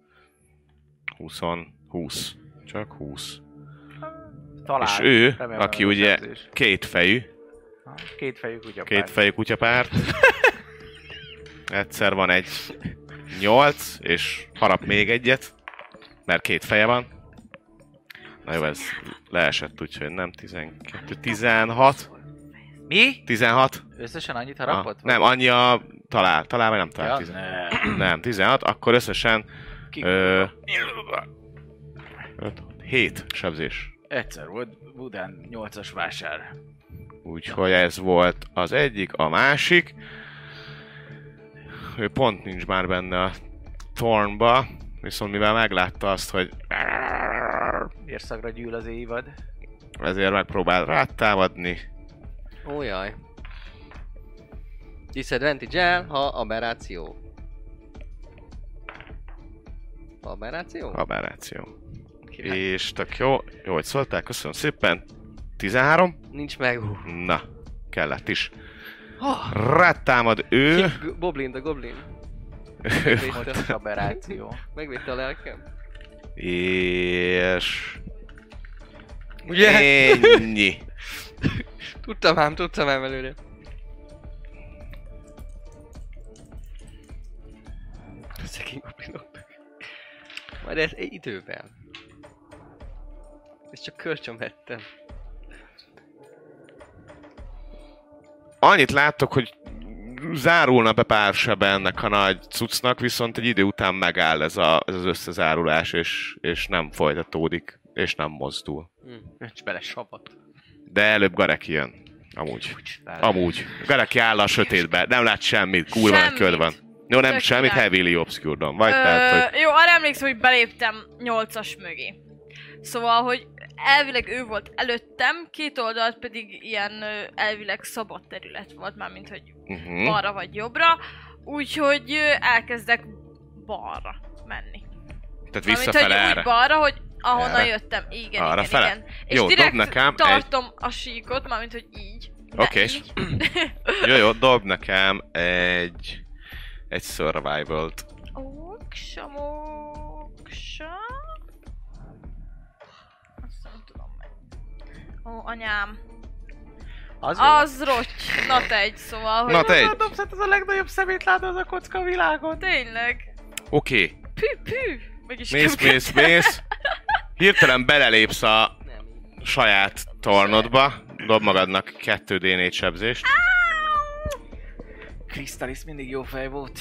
20, 20. Csak 20. Talán. És ő, aki ugye szerzés. két fejű, Ha, Két fejű kutya. két fejű kutyapárt. [laughs] Egyszer van egy 8, és harap még egyet, mert két feje van. Na jó, ez leesett, úgyhogy nem 12, 16. Mi? 16. Összesen annyit Ah, harapott? nem, annyi a talál, talál vagy nem talál. Ja, 16. ne. Nem, 16, akkor összesen Ki- Ö, 7 sebzés. Egyszer volt Budán 8-as vásár. Úgyhogy ez volt az egyik, a másik. Ő pont nincs már benne a Thornba, viszont mivel meglátta azt, hogy Érszagra gyűl az évad. ezért megpróbál rátámadni. Ó jaj. Disadvantage ha aberráció. Aberráció? Aberráció. Király. És tök jó, jó, hogy szóltál, köszönöm szépen. 13? Nincs meg. Na, kellett is. Oh, Rátámad ő. G- Goblin, Goblin. Fontos aberráció. Megvédte a lelkem. És... Ugye? Ennyi. Tudtam ám, tudtam ám előre. Szegény goblinok. Majd ez egy idővel. Ezt csak kölcsön vettem. Annyit láttok, hogy zárulna be pár sebe ennek a nagy cuccnak, viszont egy idő után megáll ez, a, ez az összezárulás, és, és nem folytatódik, és nem mozdul. Hm. Önts bele savat. De előbb Gareki jön. Amúgy. Amúgy. Gareki áll a sötétbe, nem lát semmit, kurva Semmit. köd van. Jó, nem Tök semmit, heavily obscured vagy, tehát, hogy Ö, jó, arra emlékszem, hogy beléptem 8-as mögé. Szóval, hogy elvileg ő volt előttem, két oldalt pedig ilyen elvileg szabad terület volt, mármint hogy uh-huh. balra vagy jobbra, úgyhogy elkezdek balra menni. tehát Mármint, visszafele hogy erre. úgy balra, hogy ahonnan Erre? jöttem. Igen, Arra igen, fele? igen. És Jó, direkt nekem tartom a síkot, mármint, hogy így. Oké. így. [clears throat] Jó, jó, dob nekem egy egy survival-t. Oksa, moksa. Ó, anyám. Az. Az rotty. Na te egy, szóval, hogy... Na te egy. Dobsz, hát ez a legnagyobb szemétláda az a kocka a világon. Tényleg. Oké, okay. Pű, pű. Mégis mész, nem mész, mész. Hirtelen belelépsz a Nem. saját tornodba, dob magadnak 2D4 sebzést. Krisztalis mindig jó fej volt.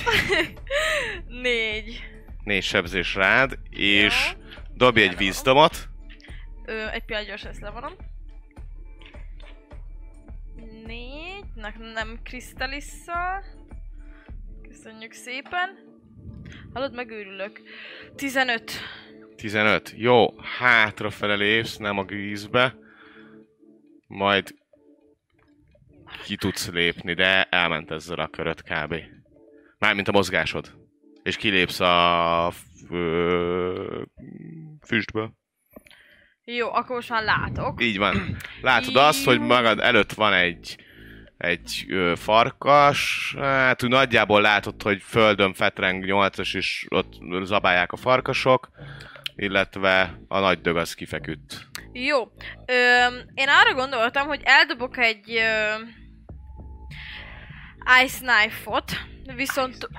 [laughs] Négy. 4 sebzés rád, és dobj egy vízdomot. Ö, egy pillanat gyors ezt levonom. Négy, ne, nem Kristalisszal. Köszönjük szépen. Hallod, megőrülök. 15. 15. Jó, hátrafele lépsz, nem a vízbe. Majd ki tudsz lépni, de elment ezzel a köröd kb. Mármint a mozgásod. És kilépsz a f- füstből. Jó, akkor most már látok. Így van. [clears throat] Látod azt, hogy magad előtt van egy egy ö, farkas, hát úgy nagyjából látod, hogy földön fetreng nyolcas, és ott zabálják a farkasok, illetve a nagy dög az kifeküdt. Jó. Ö, én arra gondoltam, hogy eldobok egy ö, Ice Knife-ot, viszont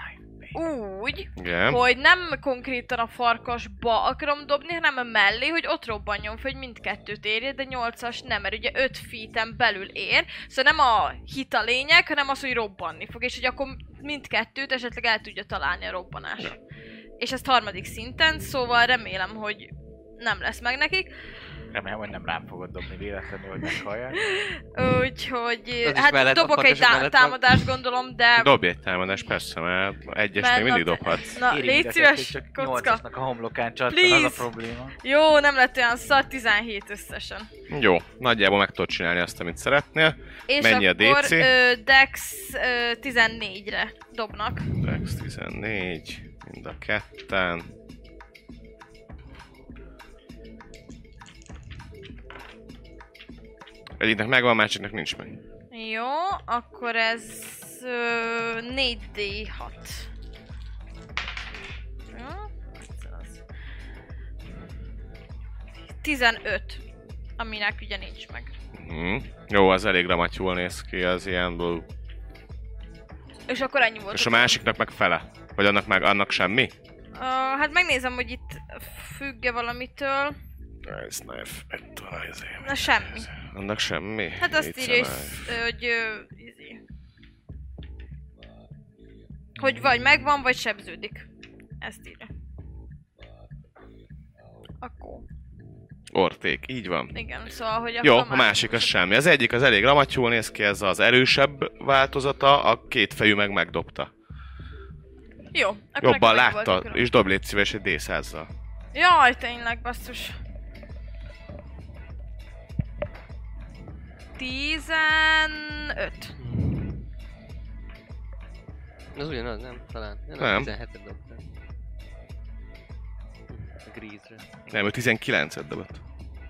úgy, Igen. hogy nem konkrétan a farkasba akarom dobni, hanem mellé, hogy ott robbanjon fel, hogy mindkettőt érje, de 8-as nem, mert ugye 5 feet belül ér, szóval nem a hit a lényeg, hanem az, hogy robbanni fog, és hogy akkor mindkettőt esetleg el tudja találni a robbanás. És ezt harmadik szinten, szóval remélem, hogy nem lesz meg nekik. Remélem, hogy nem rám fogod dobni véletlenül, hogy meghallják. Úgyhogy, hát dobok egy tá- támadást gondolom, de... Dobj egy támadást, persze, mert egyes Mert még mindig na- dobhatsz. Na, légy a szíves, kocka. a homlokán csattan, az a Please. probléma. Jó, nem lett olyan szar, 17 összesen. Jó, nagyjából meg tudod csinálni azt, amit szeretnél. És Mennyi a akkor DC? Ö, Dex ö, 14-re dobnak. Dex 14, mind a ketten. Egyiknek megvan, másiknak nincs meg. Jó, akkor ez ö, 4D6. Jó, egyszer az. 15, aminek ugye nincs meg. Mhm. Jó, az elég ramatyul néz ki, az ilyen... És akkor ennyi volt. És a másiknak meg fele. Vagy annak meg annak semmi? Uh, hát megnézem, hogy itt függ-e valamitől. Nice knife. Ettől. Na semmi. Annak semmi? Hát azt írja, hogy, hogy, hogy vagy megvan, vagy sebződik. Ezt írja. Akkor, Orték, így van. igen, szóval, hogy Jó, a másik az semmi. Az egyik az elég ramatyul néz ki, ez az erősebb változata, a két fejű meg megdobta. Jó, akkor Jobban látta, és dob légy szíves egy d zal Jaj, tényleg, basszus. 15. Az ugyanaz, nem? Talán. Ja, Nem. 17-et dobtam. A grízre. Nem, ő 19-et dobott.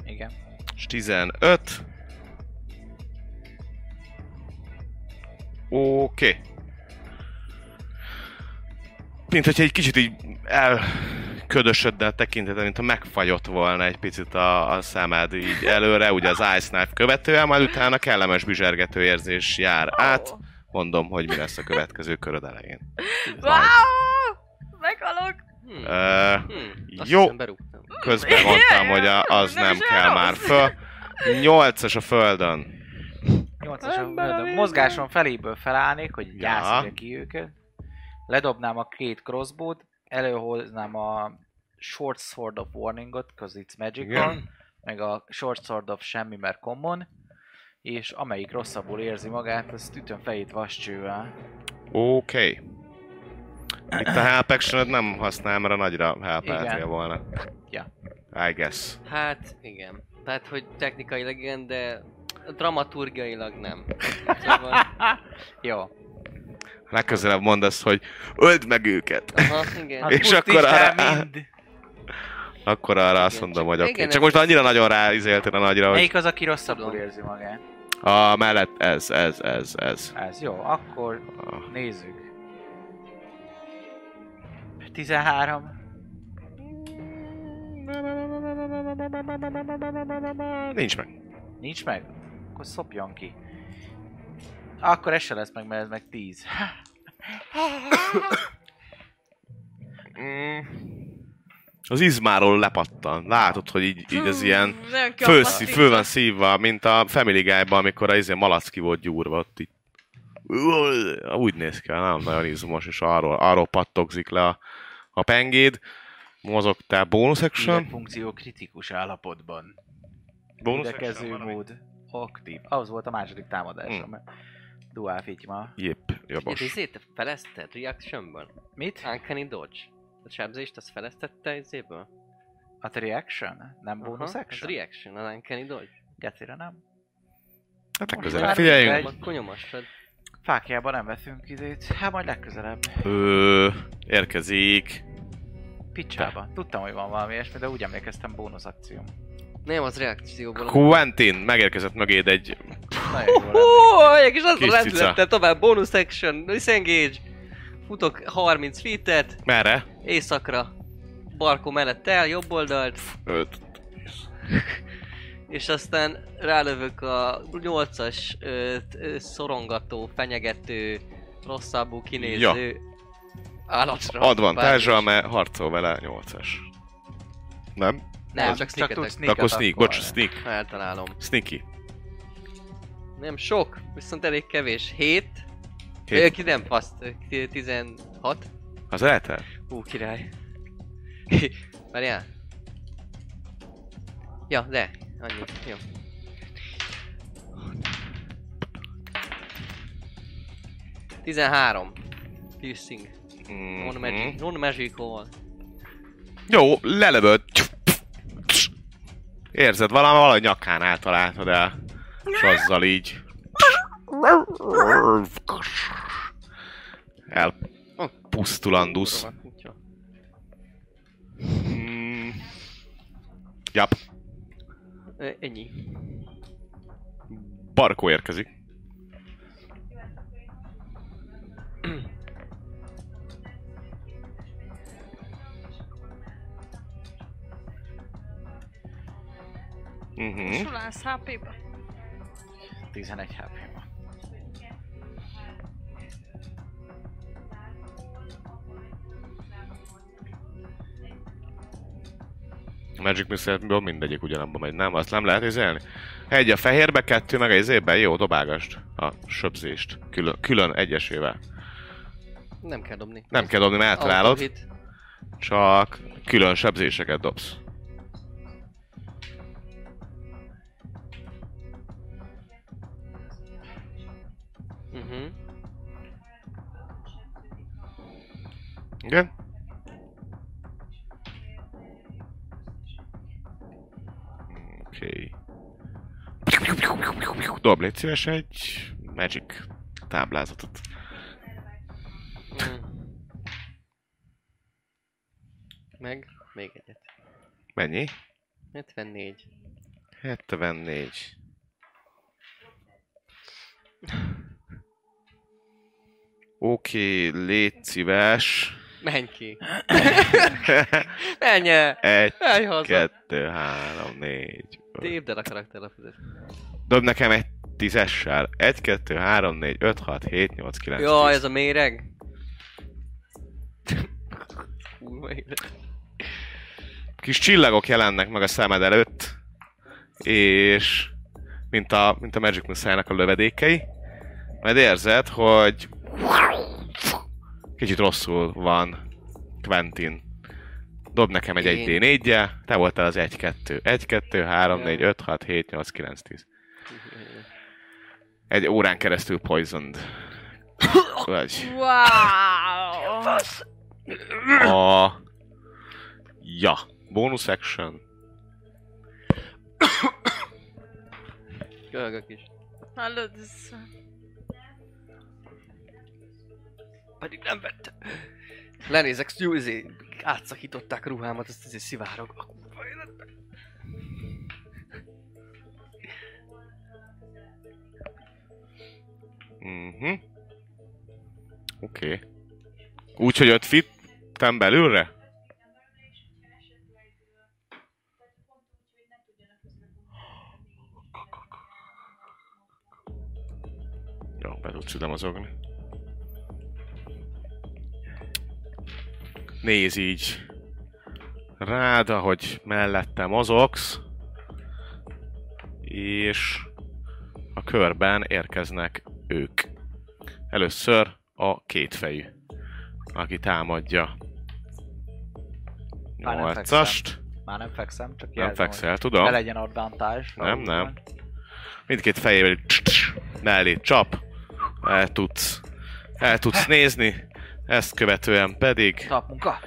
Igen. És 15. Oké. Okay. Mint hogyha egy kicsit így elködösödne a tekinteted, mint ha megfagyott volna egy picit a, a számád így előre, ugye az Ice Knife követően, majd utána kellemes bizsergető érzés jár át. Mondom, hogy mi lesz a következő köröd elején. Wow! Meghalok! Hmm. Ö, Hmm. Jó. közben mondtam, hogy a, az Nem nem kell már föl. Nyolcas a földön. 8-as a földön. Mozgáson feléből felállnék, hogy Ja. gyászolja ki őket. Ledobnám a két crossbow-t, előhoznám a Short Sword of Warningot, cause it's magical, Igen. meg a Short Sword of semmi, mert common, és amelyik rosszabbul érzi magát, azt ütöm fejét vascsővel. Oké. Okay. Itt a help action nem használ, mert a nagyra help Igen. volna. Ja. I guess. Hát, igen. Tehát, hogy technikailag igen, de dramaturgiailag nem. [laughs] Szóval, Jó. Legközelebb mondasz, hogy öld meg őket. aha, igen. [laughs] Hát És akkor arra- mind. Akkor arra azt mondom, csak- hogy oké. Okay. Csak most annyira nagyon ráizéltél a nagyra, hogy Melyik az, aki rosszabbul érzi magát? a mellett ez, ez, ez, ez. Ez jó, akkor Ah, nézzük. 13. Nincs meg. Nincs meg? Akkor szopjon ki. Akkor ez se lesz meg, mert ez meg 10. Mm. Az izmáról lepattan. Látod, hogy így, így az ilyen fölszí, kiakasztító. föl van szívva, mint a Family Guy-ban, amikor a izé malacki volt gyúrva ott így. Úgy néz ki, nem nagyon izmos, és arról, arról pattogzik le a, a pengéd. Mozogtál bonus action. funkció kritikus állapotban. Bonus mód aktív. Ahhoz volt a második támadásom, Hmm. Dual fityma. Jep, Itt jobos. izét felezted reactionből? Mit? Uncanny dodge. A sebzést azt feleztette izéből? A te reaction? Nem bonus action? reaction, az uncanny dodge. Gecire nem. Hát legközelebb figyeljünk. Akkor nyomassad. Fákjában nem veszünk izét. Hát majd legközelebb. Ö, érkezik. Picsába. Tudtam, hogy van valami ilyesmi, de úgy emlékeztem bónusz akció. Nem, az reakcióból. Quentin, megérkezett mögéd egy... Ó, egy kis az lendülettel tovább, bonus action, disengage. Futok 30 feet-et, Merre? éjszakra. Barkó mellett el, jobb oldalt, Öt. és aztán rálövök a 8-as ö, t- ö, szorongató, fenyegető, rosszabbul kinéző állatra. Advantage-a, mert harcol vele 8-as. Nem? Nem, Az- csak csak sneak tudsz attack. Akkor Sneak sneak, bocs, sneak. Eltalálom. Sneaky. Nem sok, viszont elég kevés. 7. Hét. Ki nem faszt, ö, 16. Az eltel? Ú, király. [laughs] Várjál. Ja, de. Annyi. Jó. Tizenhárom. Piercing. Non Mhm. magic. Non magical. Jó, lelövöd. Érzed valami, valahogy nyakánál találtad el. És azzal így... Elpusztulandusz. Kurva kutya. Mm. Jap, Ö, Ennyi. Barkó érkezik. Mhm. Sulász HP-ba. 11 hp van. A Magic Missile-ből mindegyik ugyanabba megy, nem? Azt nem lehet izélni? Egy a fehérbe, kettő meg a izében. Jó, dobálgast a söbzést. Külön, külön egyesével. Nem kell dobni. Nem kell dobni, mert eltalálod. Csak külön sebzéseket dobsz. Mhm. Igen? Oké. Okay. Dob, légy szíves egy Magic táblázatot. Mm. Meg még egyet. Mennyi? 74. 74. Oké, okay, légy szíves. Menj ki! [laughs] Menj el! Egy, Menj haza! kettő, három, négy. Tépd el a karakterlapot. Dob nekem egy tízessel. Egy, kettő, három, négy, öt, hat, hét, nyolc, kilenc, tíz. ez a méreg! Kurva élet. Kis csillagok jelennek meg a szemed előtt, és mint a, mint a Magic missile a lövedékei, majd érzed, hogy kicsit rosszul van Quentin. Dob nekem egy Én. 1 d 4 te voltál az 1-2. 1, 2, 3, Ja. 4, 5, 6, 7, 8, 9, 10. Egy órán keresztül poisoned. Vagy. Wow! A... Ja. Bonus action. Köhögök is. Hallod, ez... Pedig nem vette. Lenézek, Suzy, átszakították a ruhámat, azt azért szivárog. A kurva. Mhm. Oké. Okay. Úgy, hogy 5 fitten belülre? Jó, be tudsz ide mozogni. Néz így rád, ahogy mellette mozogsz, és a körben érkeznek ők. Először a kétfejű, aki támadja. Már nem Nyolcast. Már nem fekszem, csak Nem jelzem, fekszel, hogy tudom. Ne legyen advantage. Nem, nem. Mindkét fejével mellé csap. El tudsz, el tudsz nézni. Ezt követően pedig Tapmunka.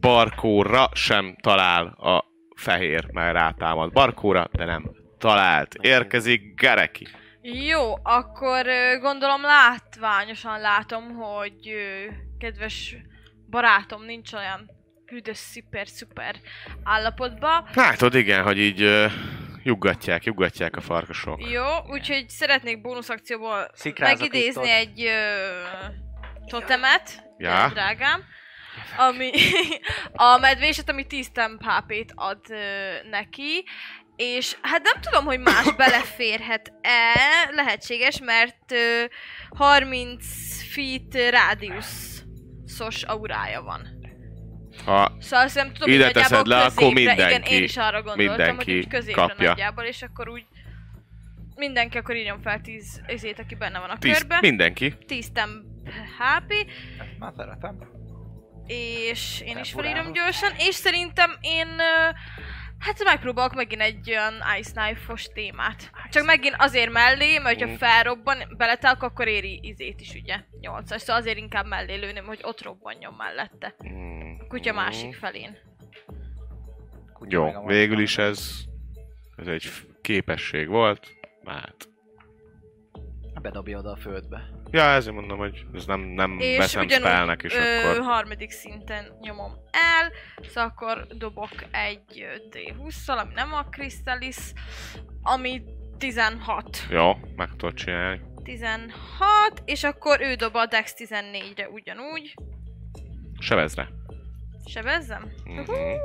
Barkóra sem talál a fehér, mert rátámad Barkóra, de nem talált. Érkezik Gareki. Jó, akkor gondolom látványosan látom, hogy kedves barátom nincs olyan hűdös, szuper, szuper állapotban. Látod, igen, hogy így uh, juggatják, juggatják a farkasok. Jó, úgyhogy szeretnék bónuszakcióból Szikrázok megidézni egy ö, totemet, Ja. drágám, ami [laughs] a medvéset, ami 10 temp HP-t ad ö, neki, és hát nem tudom, hogy más [coughs] beleférhet-e, lehetséges, mert ö, 30 feet rádiuszos aurája van. Ha Szóval azt nem tudom, Ide teszed le, akkor középre, igen, mindenki- én is arra gondoltam, mindenki hogy középre kapja. nagyjából, és akkor úgy mindenki akkor írjon fel 10 ezét, aki benne van a tíz, körbe. mindenki. 10 temp HP, már szeretem. és én is felírom gyorsan, és szerintem én hát megpróbálok megint egy olyan Ice Knife-os témát. Csak megint azért mellé, mert Mm. hogyha felrobban, beletelk, akkor éri izét is ugye, 8 Szóval azért inkább mellé lőném, hogy ott robbanjon mellette. Mm, Kutya mm. másik felén. A Jó, végül is ez, ez egy képesség volt. Hát. Bedobja oda a földbe. Ja, ezért mondom, hogy ez nem, nem És veszem ugyanúgy és ö, akkor... harmadik szinten nyomom el, szóval akkor dobok egy ö, D20-szal, ami nem a Crystallis, ami 16. Jó, meg tudod csinálni. 16, és akkor ő dob a Dex 14-re ugyanúgy. Sevezre. Sebezzem? Mhm. Uhú!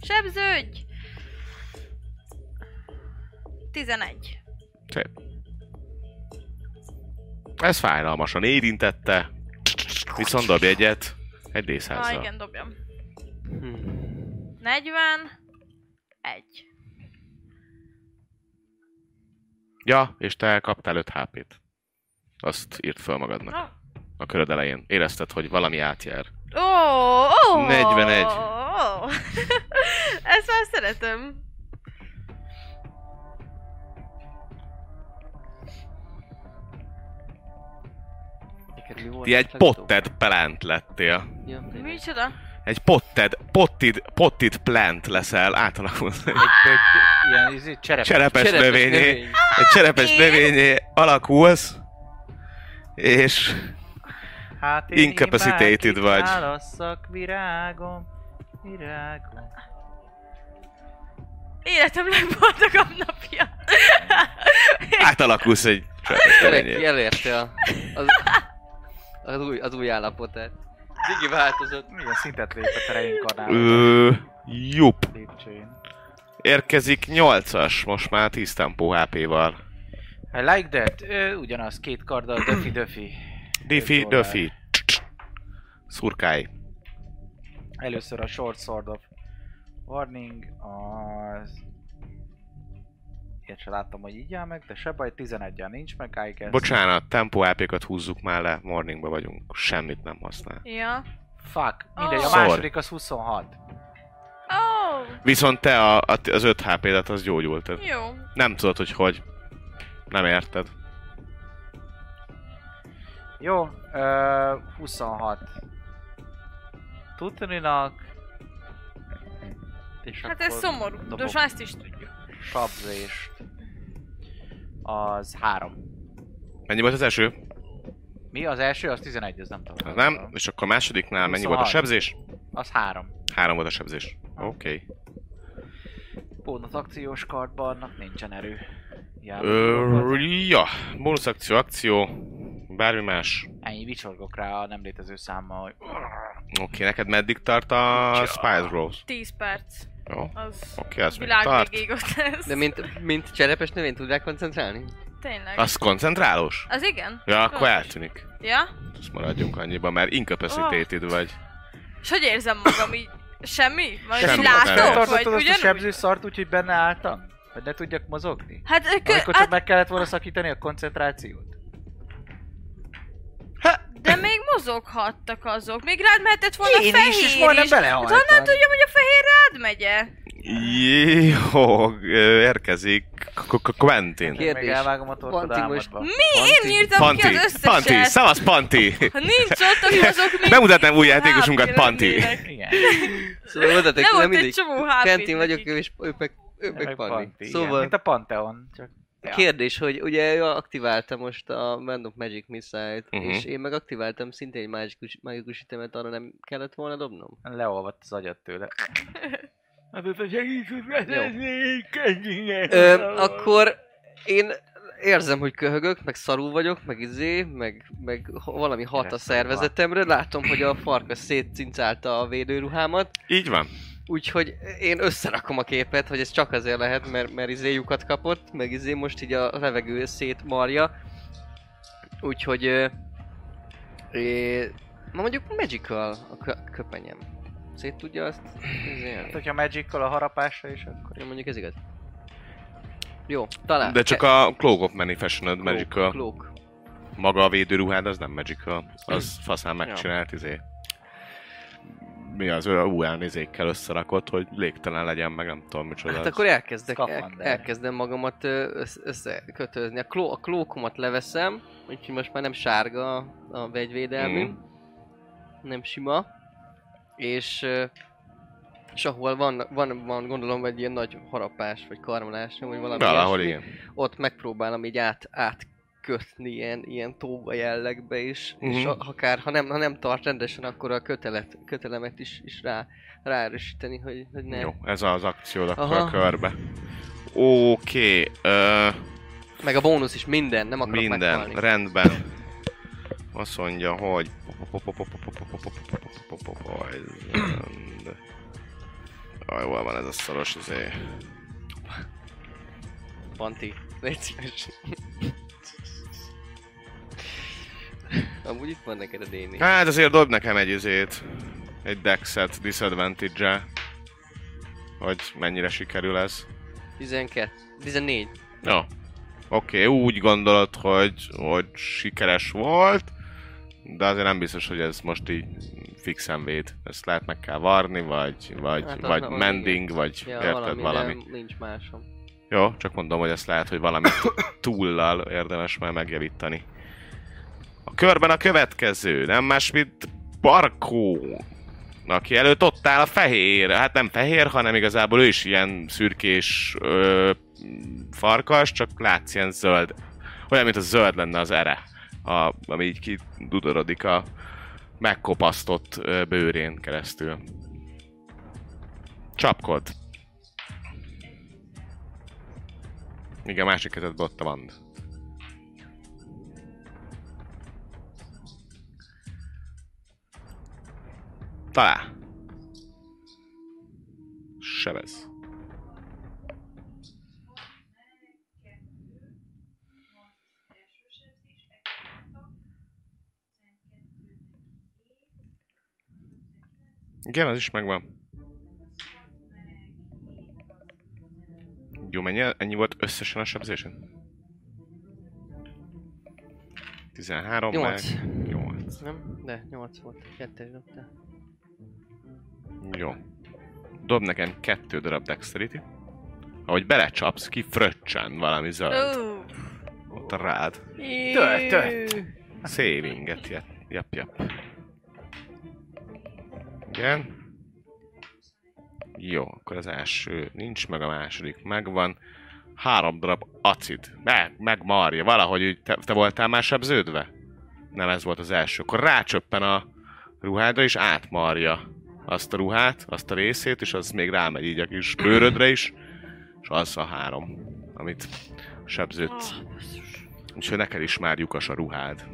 Sebződj! 11. Szép. Ez fájdalmasan érintette, viszont dob egyet egy d Ah, igen, dobjam. Hm. 40. 1. Ja, és te kaptál 5 HP-t. Azt írt föl magadnak Oh. a köröd elején. Érezted, hogy valami átjár. Ó, ó! 41. Ó. [laughs] Ezt már szeretem. Neked mi volt Ti egy potted plant lettél. Ja. Micsoda? Egy potted, potted, potted plant leszel, átalakulsz. Egy pötty, ilyen izé, cserepes. Cserepes Cserepes növényé, növény. egy cserepes Én? növényé alakulsz, és Hát én Incapacitated vagy. Válasszak virágom, virágom. Életem legboldogabb napja. átalakulsz egy cserepes növényé. elérte a, az, az, új, az új állapotát. Digi változott. Milyen szintet lépett a reinkarnáló Ö, Jup. lépcsőjén. Érkezik 8-as, most már 10 tempó HP-val. I like that. Ö, ugyanaz, két karddal, döfi döfi. Diffi. Duffy. Szurkálj. Először a short sword of warning, az... Ilyet se láttam, hogy így áll meg, de se baj, 11 nincs meg, I guess. Bocsánat, tempó HP-kat húzzuk már le, morningba vagyunk, semmit nem használ. Ja. Fuck, mindegy, a Oh. Sorry. második az 26. Ó, Viszont te a, a, az 5 HP-et az gyógyultad. jó. Nem tudod, hogy hogy. Nem érted. Jó, ö, 26. Tudninak. És Hát akkor ez szomorú, de dobok most ezt is tudjuk. Sabzést. Az 3. Mennyi volt az első? Mi az első? Az 11, ez nem tudom. Nem. És akkor a másodiknál mennyi volt a 26. sebzés? Az 3. Három volt a sebzés. Oké. Okay. Bónusz akciós kardban annak nincsen erő. Ö, ja, bónusz akció, akció, bármi más. Ennyi vicsorgok rá a nem létező számmal, hogy... Oké, okay, neked meddig tart a Spice Rose? 10 perc. Jó, Az oké, az még világ tart. végéig ott lesz. De mint, mint cserepes növény tud rá koncentrálni? Tényleg. Az koncentrálós? Az igen? Ja, akkor eltűnik. Ja? Azt maradjunk annyiban, mert incapacitated vagy. És hogy érzem magam így Semmi? Vagy Semmi. látok? Nem. Vagy Tartottad azt a ugyanúgy? sebző szart úgy, hogy benne álltam? Hogy ne tudjak mozogni? Hát, kö, Amikor csak hát, meg kellett volna szakítani a koncentrációt? de még mozoghattak azok. Még rád mehetett volna Én fehér is, és majdnem Hát belehaltam. honnan tudjam, hogy a fehér megye? Jó, érkezik Quentin. Kérdés. elvágom a. Mi? Én nyírtam Panti, ki az összeset. Panti, szavasz Panti! Ha nincs ott, akkor azok [laughs] még... Bemutatnám új játékosunkat, Panti. Igen. Szóval mondatok, Nem mindig. Kentin vagyok, ő és ő meg, ő meg. Panti. Szóval Mint a Pantheon. Csak... Ja. Kérdés, hogy ugye ő aktiválta most a Band of Magic Missile-t, Mhm. és én meg aktiváltam szintén egy mágikus, mágikus itemet, arra nem kellett volna dobnom? Leolvadt az agyat tőle. [laughs] Ö, akkor én érzem, hogy köhögök, meg szarul vagyok, meg izé, meg, meg valami hat a szervezetemre. Látom, hogy a farkas szétcincálta a védőruhámat, Így van. Úgyhogy én összerakom a képet, hogy ez csak azért lehet, mert, mert izé lyukat kapott, meg izé most így a levegő szétmarja. Úgyhogy... Ö, é, ma mondjuk magical a kö- köpenyem. Szét tudja azt? Izé, Hát, hogyha Magical a harapása is, akkor... én mondjuk ez igaz. Jó, talán. De csak a Cloak of Manifestation Magical. Cloak. Maga a védőruhád az nem Magical. Az faszán megcsinált izé. Mi az ő UL izékkel összerakott, hogy légtelen legyen, meg nem tudom micsoda. Hát az. akkor elkezdek, el, elkezdem magamat összekötözni. A, kló, a klókomat leveszem, úgyhogy most már nem sárga a vegyvédelmém, Mhm. nem sima. És, és ahol van, van, van gondolom egy ilyen nagy harapás, vagy karmolás, vagy valami Valahol ilyesmi, igen. ott megpróbálom így át, átkötni ilyen, ilyen tóga jellegbe is, és Mhm. a, akár, ha nem, ha nem tart rendesen, akkor a kötelet, kötelemet is, is rá, ráerősíteni, hogy, hogy ne. Jó, ez az akciód akkor Aha. a körbe. Oké, ö, Meg a bónusz is minden, nem akarok minden, meghalni. rendben. Azt mondja, hogy... Poisoned. Aj, hol van ez a szoros izé. Panti, légy szíves. Amúgy itt van neked a Déni. Hát azért dob nekem egy izét. Egy dexet disadvantage Hogy mennyire sikerül ez. 12, 14. Jó. Oké, okay, úgy gondolod, hogy, hogy sikeres volt, de azért nem biztos, hogy ez most így fixen véd. Ezt lehet meg kell varni, vagy, vagy, Hát, vagy ahol mending, igen. vagy Ja, érted valami, valami. De nincs másom. Jó, csak mondom, hogy ezt lehet, hogy valami túllal érdemes már megjavítani. A körben a következő, nem más, mint Barkó. Aki előtt ott áll a fehér, hát nem fehér, hanem igazából ő is ilyen szürkés ö, farkas, csak látsz ilyen zöld. Olyan, mint a zöld lenne az ere, a, ami így kidudorodik a megkopasztott ö, bőrén keresztül. Csapkod. Igen, másik kezedbe ott a vand. Talál. Sebez. Igen, az is megvan. Jó, mennyi, ennyi volt összesen a sebzésen? 13 Nyolc. meg 8. Nem? De 8 volt. Kettes dobtál. Jó. Dob nekem kettő darab dexterity. Ahogy belecsapsz, ki fröccsen valami zöld. Ó, Ott a rád. Tölt, tölt. Savinget, jep, jep, jep. Igen. Jó, akkor az első nincs, meg a második megvan. Három darab acid. Meg, meg marja. Valahogy úgy te, te voltál már sebződve? Nem, ez volt az első. Akkor rácsöppen a ruhádra, és átmarja azt a ruhát, azt a részét, és az még rámegy így a kis bőrödre is. És az a három, amit sebződsz. Úgyhogy neked is már lyukas a ruhád.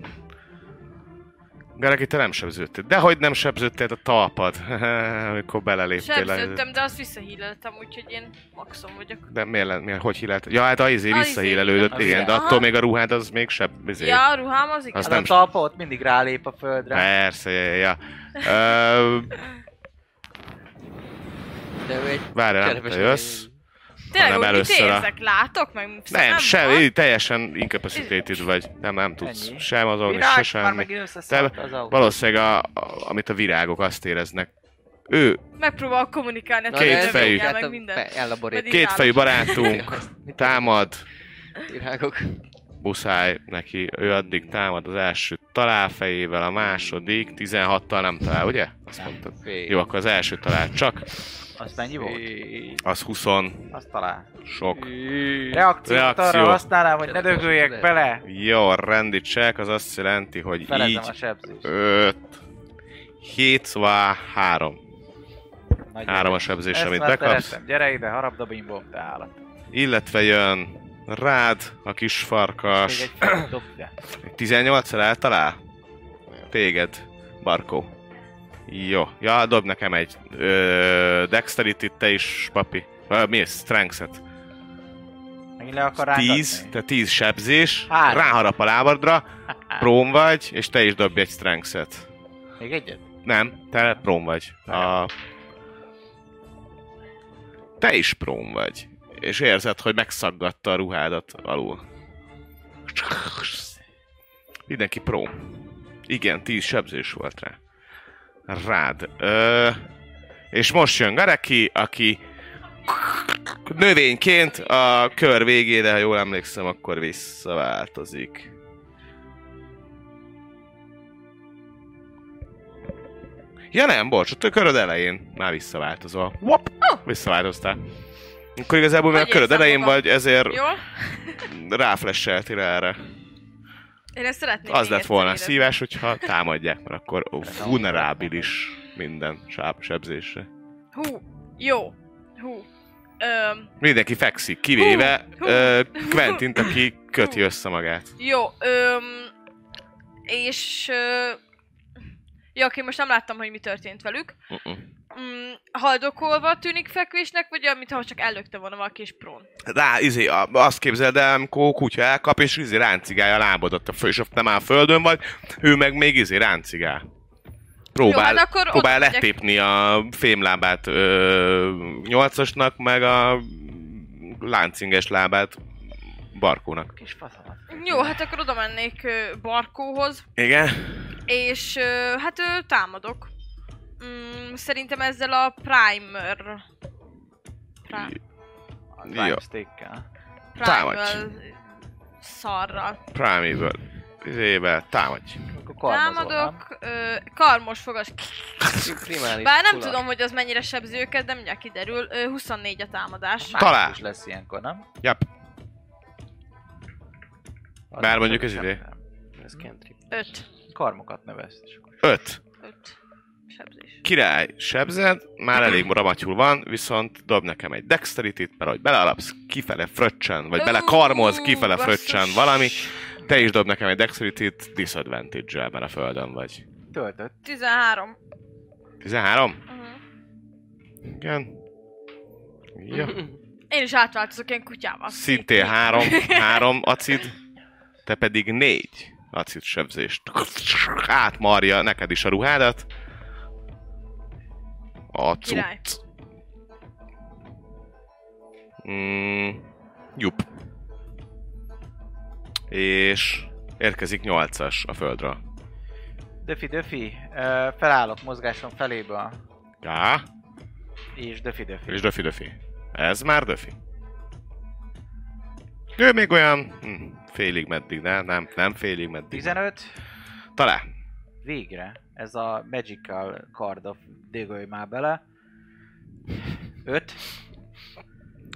Garaki, te nem sebződtél. Dehogy nem sebződtél a talpad, [laughs] amikor beleléptél. a- Sebződtem, de azt visszahíleltem, úgyhogy én maxon vagyok. De miért, miért hogy hílelt? Ja, hát a izé izé, visszahílelődött, az igen, igen. de attól Aha. még a ruhád az még sebb. Izé. Ja, a ruhám az igen. Az nem- a talpa ott mindig rálép a földre. Persze, ja, ja. Ö, [laughs] De egy Várjál, te jössz. Tényleg, hanem először a- érzek? Látok? Meg Nem, szemem semmi, van? teljesen incapacitated vagy. Nem, nem tudsz Ennyi. sem se Virág, már semmi. összeszállt az. Valószínűleg, a, a, amit a virágok azt éreznek. Ő, Megpróbál kommunikálni a Na, Két fejű. Hát meg a- minden. fe- Elaborét. Vagy- kétfejű barátunk [laughs] támad, Virágok. muszáj neki, ő addig támad az első talál fejével, a második 16-tal nem talál, ugye? Azt mondtad. Jó, akkor az első talál csak, Az mennyi volt? az 20 Azt talál. sok. Reakciót Reakció. arra használnám, hogy ne dögöljek bele. Jó, rendi check, az azt jelenti, hogy Felezem a így sebzést. 5, 7, szóval 3. Nagyon 3 a sebzés, Ezt amit bekapsz. szeretem. Gyere ide, harapda bimbom, te állat. Illetve jön rád, a kis farkas. egy fel, dob ide. 18-szer eltalál? Téged, Barkó. Jó. Ja, dob nekem egy ö, dexterity te is, papi. Ö, mi ez? Strength-et. Megint le akar rángatni? 10, te 10 sebzés, Három. ráharap a lábadra, prón vagy, és te is dobj egy strength-et. Még egyet? Nem, te prón vagy. A... Te is prón vagy. És érzed, hogy megszaggatta a ruhádat alul. Mindenki prón. Igen, 10 sebzés volt rá. Rád. Ö... És most jön Gareki, aki növényként a kör végére, ha jól emlékszem, akkor visszaváltozik. Ja nem, bocs, a köröd elején már visszaváltozol. Wop, visszaváltoztál. Akkor igazából, mert a köröd elején magam? vagy, ezért ráflesseltél erre. Én ezt szeretném Az lett volna érezni. szívás, hogyha támadják, mert akkor [laughs] vulnerábilis minden sáb sebzésre. Hú, jó. Hú. Öm, Mindenki fekszik, kivéve Hú, hú. ö, Quentint, aki köti össze magát. jó, öm, és... Ö, jó, oké, most nem láttam, hogy mi történt velük. Uh-uh. Mm, haldokolva tűnik fekvésnek, vagy amit ha csak ellökte volna valaki és prón? Rá, izé, a- azt képzeld el, amikor kutya elkap, és izé ráncigálja a lábodat a fő, és ott nem áll földön vagy, ő meg még izé ráncigál. Próbál, Jó, hát akkor próbál letépni a fémlábát ö, nyolcasnak, meg a láncinges lábát Barkónak. Kis faszamat. Jó, hát akkor oda mennék Barkóhoz, Igen? és hát támadok. Mm, szerintem ezzel a primer... Pri- A steak-kel. Támadj. primal szarral. Primeval. Izével, támadj. Támadok, ö, karmos fogas. Bár nem tudom, hogy az mennyire sebzi őket, de mindjárt kiderül. Ö, 24 a támadás. Talál. is lesz ilyenkor, nem? Jap. Bár mondjuk ez sem- idő. Ez cantrip. 5. Karmokat akkor- Öt. 5. Sebzés. Király, sebzed, már elég ramatyul van, viszont dob nekem egy dexterity mert ahogy belealapsz, kifele fröccsen, vagy bele karmoz, kifele fröccsen valami, te is dob nekem egy dexterity disadvantage-el, mert a földön vagy. Töltött. 13. 13? Uh-huh. Igen. Jó. [laughs] Én is átváltozok ilyen kutyával. Szintén három, három acid, te pedig négy acid sebzést. Átmarja neked is a ruhádat. A Király. cucc. Mm, jup. És érkezik nyolcas a földről. Döfi, Döfi, felállok mozgásom feléből. Já, És Döfi, Döfi. és döfi döfi. Ez már döfi. Ő még olyan hm, félig meddig, de nem, nem félig meddig. 15. Talán. Végre. Ez a Magical Card of Dégolj már bele. 5.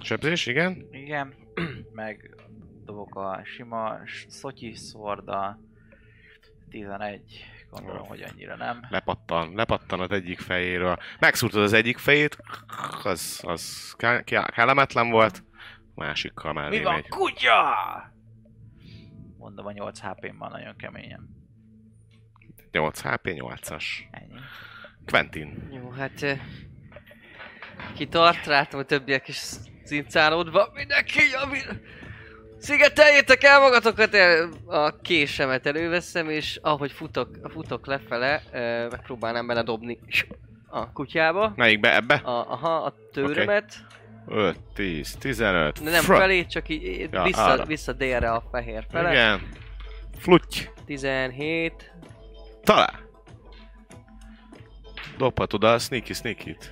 Sebzés, igen. Igen. [clears throat] Meg dobok a sima szotyi szorda. 11. Gondolom, hogy annyira nem. Lepattan, lepattan az egyik fejéről. Megszúrtad az egyik fejét, az, az kellemetlen volt. Másikkal mellé Mi van? megy. Kutya! Mondom, a 8 HP-m van nagyon keményen. 8 HP, 8-as. Ennyi. Hát, Quentin. Jó, hát... Kitart, rátom a többiek is cincálódva. Mindenki, ami... Szigeteljétek el magatokat, el, a késemet előveszem, és ahogy futok, futok lefele, megpróbálnám bele dobni a kutyába. Melyikbe? Ebbe? A, aha, a tőrömet. 5, 10, 15. De nem Fra- felé, csak így Ja, vissza, arra. vissza délre a fehér fele. Igen. Flutty. 17, Talán. Dobhatod a sneaky sneaky-t.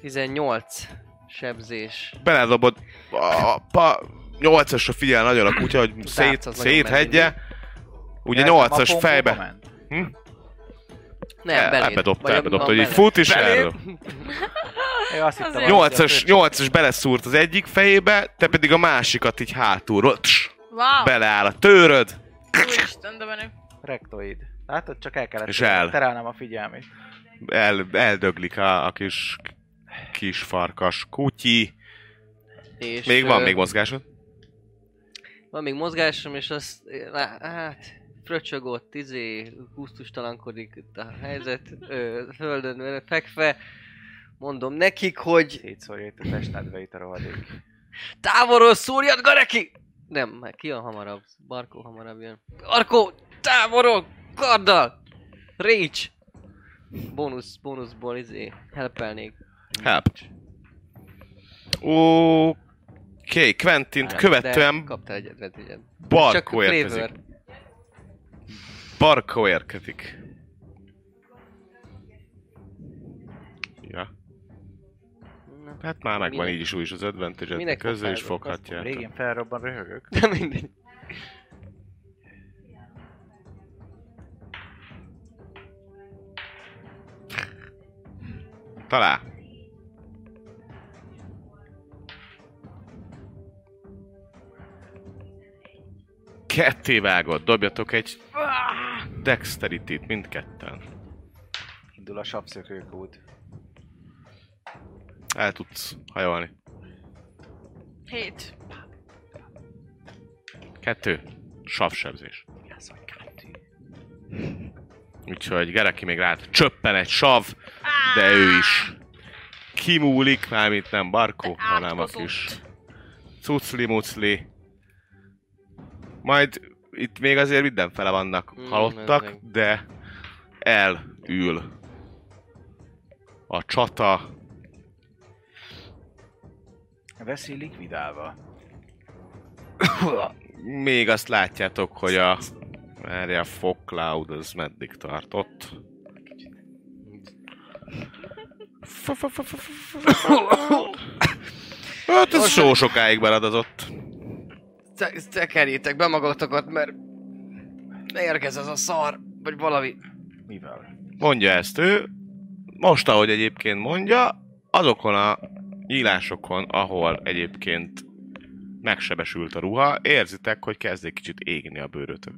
7, 18 sebzés. Beledobod a pa, 8-asra figyel nagyon a kutya, hogy szét, széthegye. Ugye Eltem a 8-as pompóba fejbe. Hm? Nem, El- beléd. ebbe dobta, ebbe hogy így fut is erről. Én azt hittem, Azért. hogy 8-as, 8-as beleszúrt az egyik fejébe, te pedig a másikat így hátulról. Tss, Wow! beleáll a tőröd. Úristen, de menő. Rektoid. Látod, csak el kellett És el. terelnem a figyelmét. El, eldöglik a, a kis kis farkas kutyi. És, Még van ö, még mozgásod? Van még mozgásom, és azt, hát, fröcsög ott, izé, gusztustalankodik itt a helyzet, ö, földön fekve. Mondom nekik, hogy Szétszórja itt a testnedve itt a rohadék. távolról szúrjad, Gareki! Nem, ki a hamarabb? Barkó hamarabb jön. Barkó, távolról, karddal! Reach! Bónusz, bónuszból izé, helpelnék. Help. Oké, okay, Quentint De követően kaptál egyet, vett egyet. Barkó érkezik. Barkó érkezik. Ja. Na, Hát már megvan Minek- így is úgy is az advantage Minek közül is fog foghatja. Régén felrobban röhögök. [laughs] De mindegy. Talál. Ketté vágod, dobjatok egy dexterity-t mindketten. Indul a sapszökőkút. El tudsz hajolni. Hét. Kettő. Savsebzés. Úgyhogy Gereki még rá csöppen egy sav, de ő is kimúlik, mármint nem Barkó, hanem a kis cucli-mucli. Majd itt még azért mindenfele vannak Mm, halottak, de elül a csata. Veszély likvidálva. Még azt látjátok, hogy a erre a fog cloud az meddig tartott. Hát ez so sokáig. Te- Tekerjétek be magatokat, mert érkez ez a szar, vagy valami. Mivel? Mondja ezt ő. Most, ahogy egyébként mondja, azokon a nyílásokon, ahol egyébként megsebesült a ruha, érzitek, hogy kezd egy kicsit égni a bőrötök.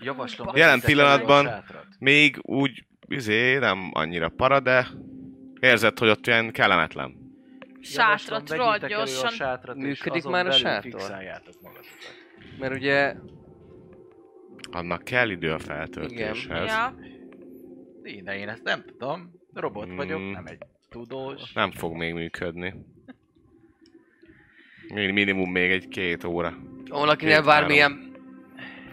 Javaslom, Jelen pillanatban-. Még úgy, izé, nem annyira para, de érzed, hogy ott olyan kellemetlen. Sátrat, rohadt gyorsan. sátrat, Működik azon már a sátor? Mert ugye, Annak kell idő a feltöltéshez. Ja. Én, de én ezt nem tudom. Robot vagyok, Mm. nem egy tudós. Nem fog még működni. Mi- Minimum még egy-két óra. valakinek bármilyen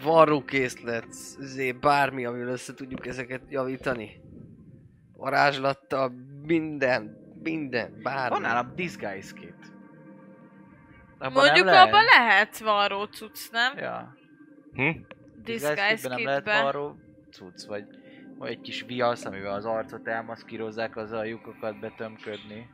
varrókészlet, izé, bármi, amivel össze tudjuk ezeket javítani. Varázslattal, minden, minden, bármi. Van nálam disguise kit. Abban Mondjuk lehet? abban lehet varró cucc, nem? Ja. Hm? Disguise kitben nem lehet varró cucc, vagy egy kis viasz, amivel az arcot elmaszkírozzák, azzal a lyukokat betömködni.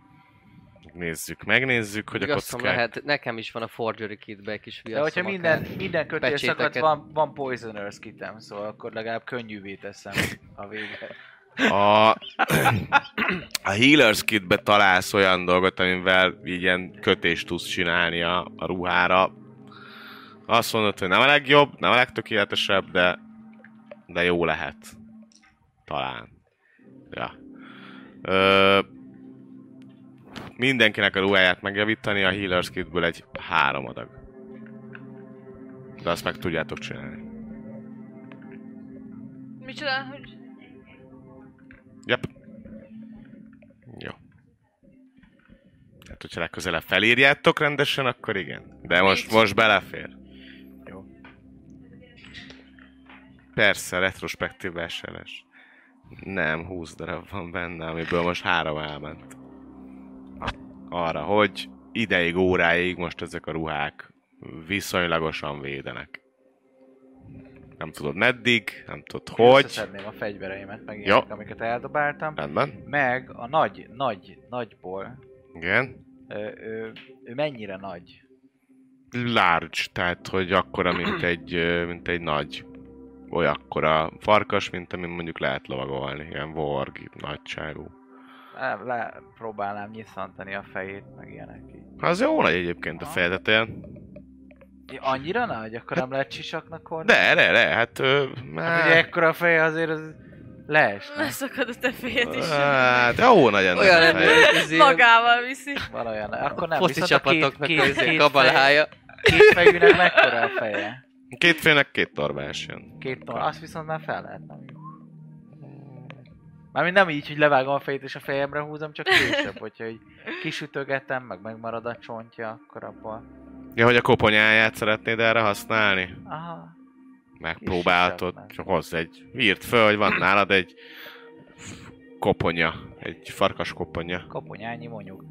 Nézzük, megnézzük, hogy a Igaz, kockák... lehet, nekem is van a forgery kitbe egy kis De viaszom hogyha minden, minden kötél van, van Poisoner's kitem, szóval akkor legalább könnyűvé teszem a végre. A, a Healers kitbe találsz olyan dolgot, amivel így ilyen kötést tudsz csinálni a, a ruhára. Azt mondod, hogy nem a legjobb, nem a legtökéletesebb, de, de jó lehet. Talán. Ja. Ö, mindenkinek a ruháját megjavítani, a Healers kitből egy három adag. De azt meg tudjátok csinálni. Micsoda, hogy... Yep. Jó. Hát, hogyha legközelebb felírjátok rendesen, akkor igen. De most, most belefér. Persze, retrospektív vásárlás. Nem, 20 darab van benne, amiből most három elment. Arra, hogy ideig, óráig most ezek a ruhák viszonylagosan védenek. Nem tudod meddig, nem tudod hogy. Összeszedném a fegyvereimet, meg Jó. ilyenek, amiket eldobáltam. Rendben. Meg a nagy, nagy, nagyból, Igen. ö, ő, ő mennyire nagy? Large, tehát hogy akkora, mint egy, mint egy nagy olyakkora farkas, mint amin mondjuk lehet lovagolni. Ilyen vorg nagyságú. Le, le próbálnám nyisszantani a fejét, meg ilyenek így. Az jó nagy egyébként a fejetetén. Ja, Annyira nagy? Akkor nem lehet sisaknak hordani? De, de, de, hát... Ö, Hát ugye ekkora a feje azért az leesne. Leszakad a te fejed is. Hát, jó nagy ennek Olyan hogy izé, Magával viszi. Van olyan. Akkor nem. foci Viszont a két, két, a két, izé két, fej, kabalája. két fejűnek mekkora a feje? Két félnek két torbás jön. Két ton. Azt viszont már fel lehet nem Mármint nem így, hogy levágom a fejét és a fejemre húzom, csak később, [laughs] hogyha így kisütögetem, meg megmarad a csontja, akkor abból... Ja, hogy a koponyáját szeretnéd erre használni? Aha. Megpróbáltod. Csak hozz egy... Írd föl, hogy van nálad egy koponya. Egy farkas koponya. Koponyányi mondjuk.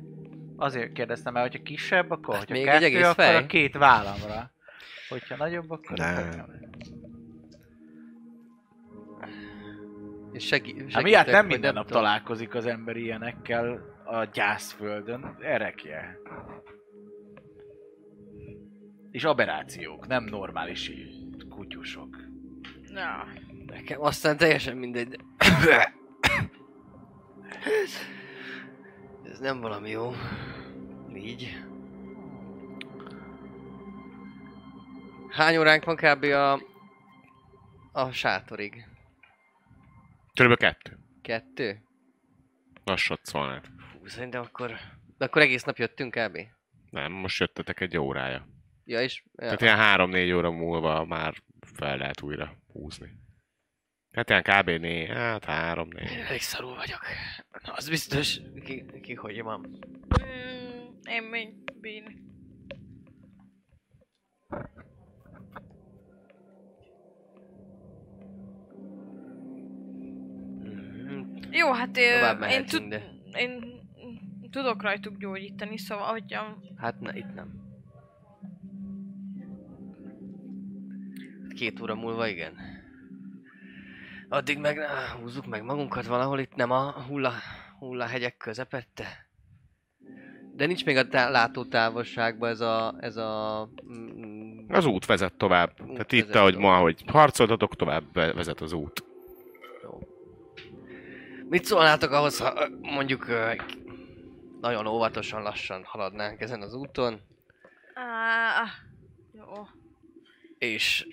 Azért kérdeztem el, hogyha kisebb, akkor Hát hogyha még egy kettő, egész akkor fej? a két vállamra. Hogyha nagyobb, akkor Nem. És segí- Hát segítek, miatt nem vagy minden nap tudom. találkozik az ember ilyenekkel a gyászföldön. Erekje. És aberrációk, nem normális kutyusok. Ja. Nekem aztán teljesen mindegy. de- [coughs] Ez nem valami jó. Így. Hány óránk van kb. a... a sátorig? Körülbelül kettő. Kettő? Lassat szólnál. Fú, szerintem akkor... De akkor egész nap jöttünk kb. Nem, most jöttetek egy órája. Ja, és... Ja. Tehát ilyen három-négy óra múlva már fel lehet újra húzni. Hát ilyen kb. né, hát három-négy. Elég szarul vagyok. Na, az biztos. Ki, ki hogy van. Mm, én még bírni. Jó, hát Tovább én, tud, de... én tudok rajtuk gyógyítani, szóval hogyha Hát na, itt nem. Két óra múlva igen. Addig meg húzzuk meg magunkat valahol itt, nem a hulla, hulla hegyek közepette. De nincs még a tá- látótávolságban ez a... Ez a mm, Az út vezet tovább. Tehát vezet itt, ahogy tovább. ma, ahogy harcoltatok, tovább ve- vezet az út. Jó. Mit szólnátok ahhoz, ha mondjuk nagyon óvatosan, lassan haladnánk ezen az úton, Á, jó. és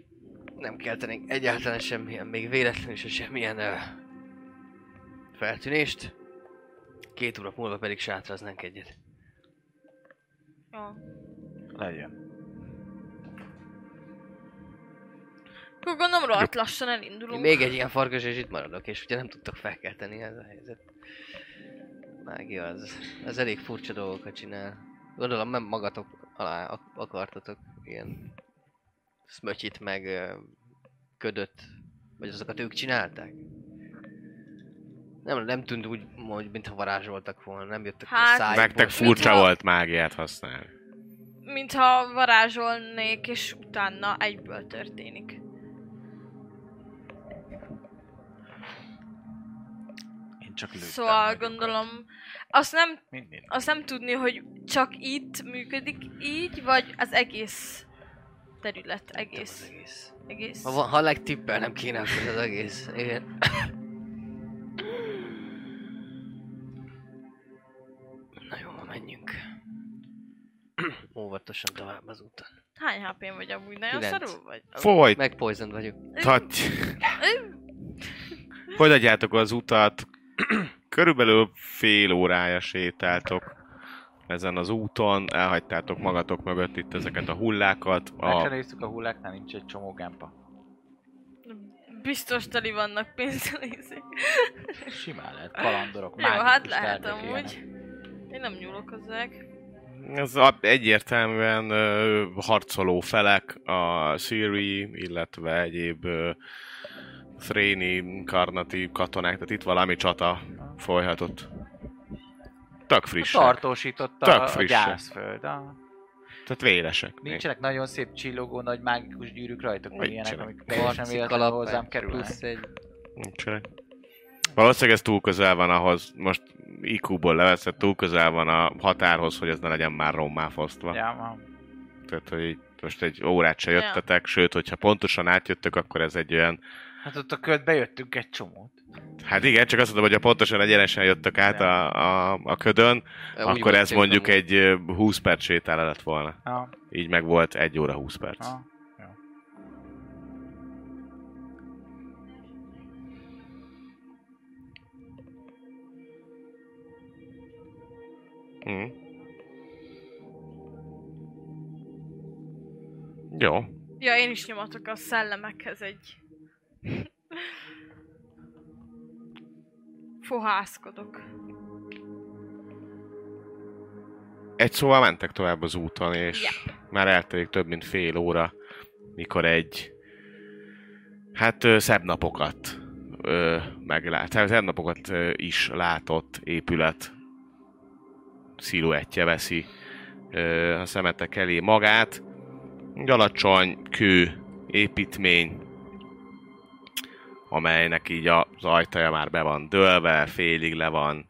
nem keltenénk egyáltalán semmilyen, még véletlenül se semmilyen ö, feltűnést. Két óra múlva pedig sátraznánk egyet. jó. Legyen. Akkor gondolom rohadt lassan elindulunk. még egy ilyen farkas, és itt maradok, és ugye nem tudtok felkelteni ez a helyzet. Mágia az, az elég furcsa dolgokat csinál. Gondolom nem magatok alá ak- akartatok ilyen smötyit meg ködöt, vagy azokat ők csinálták? Nem, nem tűnt úgy, hogy mintha varázsoltak volna, nem jöttek Hát- a szájukból. Nektek furcsa Mintha- volt mágiát használni. Mintha varázsolnék, és utána egyből történik. Csak lőttem. Szóval gondolom, azt nem, Mindig. azt nem tudni, hogy csak itt működik így, vagy az egész terület, Nem az egész, egész. egész. Ha, van- ha legtippel nem kéne, akkor az egész. Igen. [clears throat] Na jó, menjünk. [clears throat] Óvatosan tovább az úton. Hány hp vagy amúgy? Nagyon Kilenc. szarul vagy? Folyt! Meg poisoned vagyok. Tehát... Folytatjátok az utat. Körülbelül fél órája sétáltok ezen az úton. Elhagytátok magatok mögött itt ezeket a hullákat. Meg A... néztük a hulláknál, nincs egy csomó gempa. Biztos teli vannak pénzzel. Simán lehet, kalandorok, Jó, hát lehet amúgy. ilyenek. Én nem nyúlok hozzák. Ez a, egyértelműen ö, harcoló felek, a Siri, illetve egyéb ö, Thréni, Karnati katonák, tehát itt valami csata folyhatott. Tök frissek. Tartósította Tök a, a gyászföld. Ah. Tehát vélesek. Nincsenek nagyon szép csillogó, nagy mágikus gyűrűk rajtok, vagy ilyenek, Nincsenek. amik teljesen véletlenül hozzám meg kerülnek. Plusz egy... Nincsenek. Valószínűleg ez túl közel van ahhoz, most IQ-ból leveszett, túl közel van a határhoz, hogy ez ne legyen már rommá fosztva. Ja, ma. Tehát, hogy most egy órát se Ja. jöttetek, sőt, hogyha pontosan átjöttök, akkor ez egy olyan... Hát ott a költ bejöttünk egy csomót. Hát igen, csak azt mondom, hogy ha pontosan egyenesen jöttök át a, a, a ködön, Úgy akkor ez jöttünk mondjuk amúgy. egy ö, 20 perc sétál lett volna. Ja, Így meg volt 1 óra 20 perc. ja. Mm. Jó. Ja, én is nyomatok a szellemekhez egy... Fohászkodok. Egy szóval mentek tovább az úton, és Yep. már eltelik több mint fél óra, mikor egy hát szebb napokat ö, meglát, hát szebb napokat ö, is látott épület sziluettje veszi ö, a szemetek elé magát. Egy alacsony kő építmény, amelynek így az ajtaja már be van dőlve, félig le van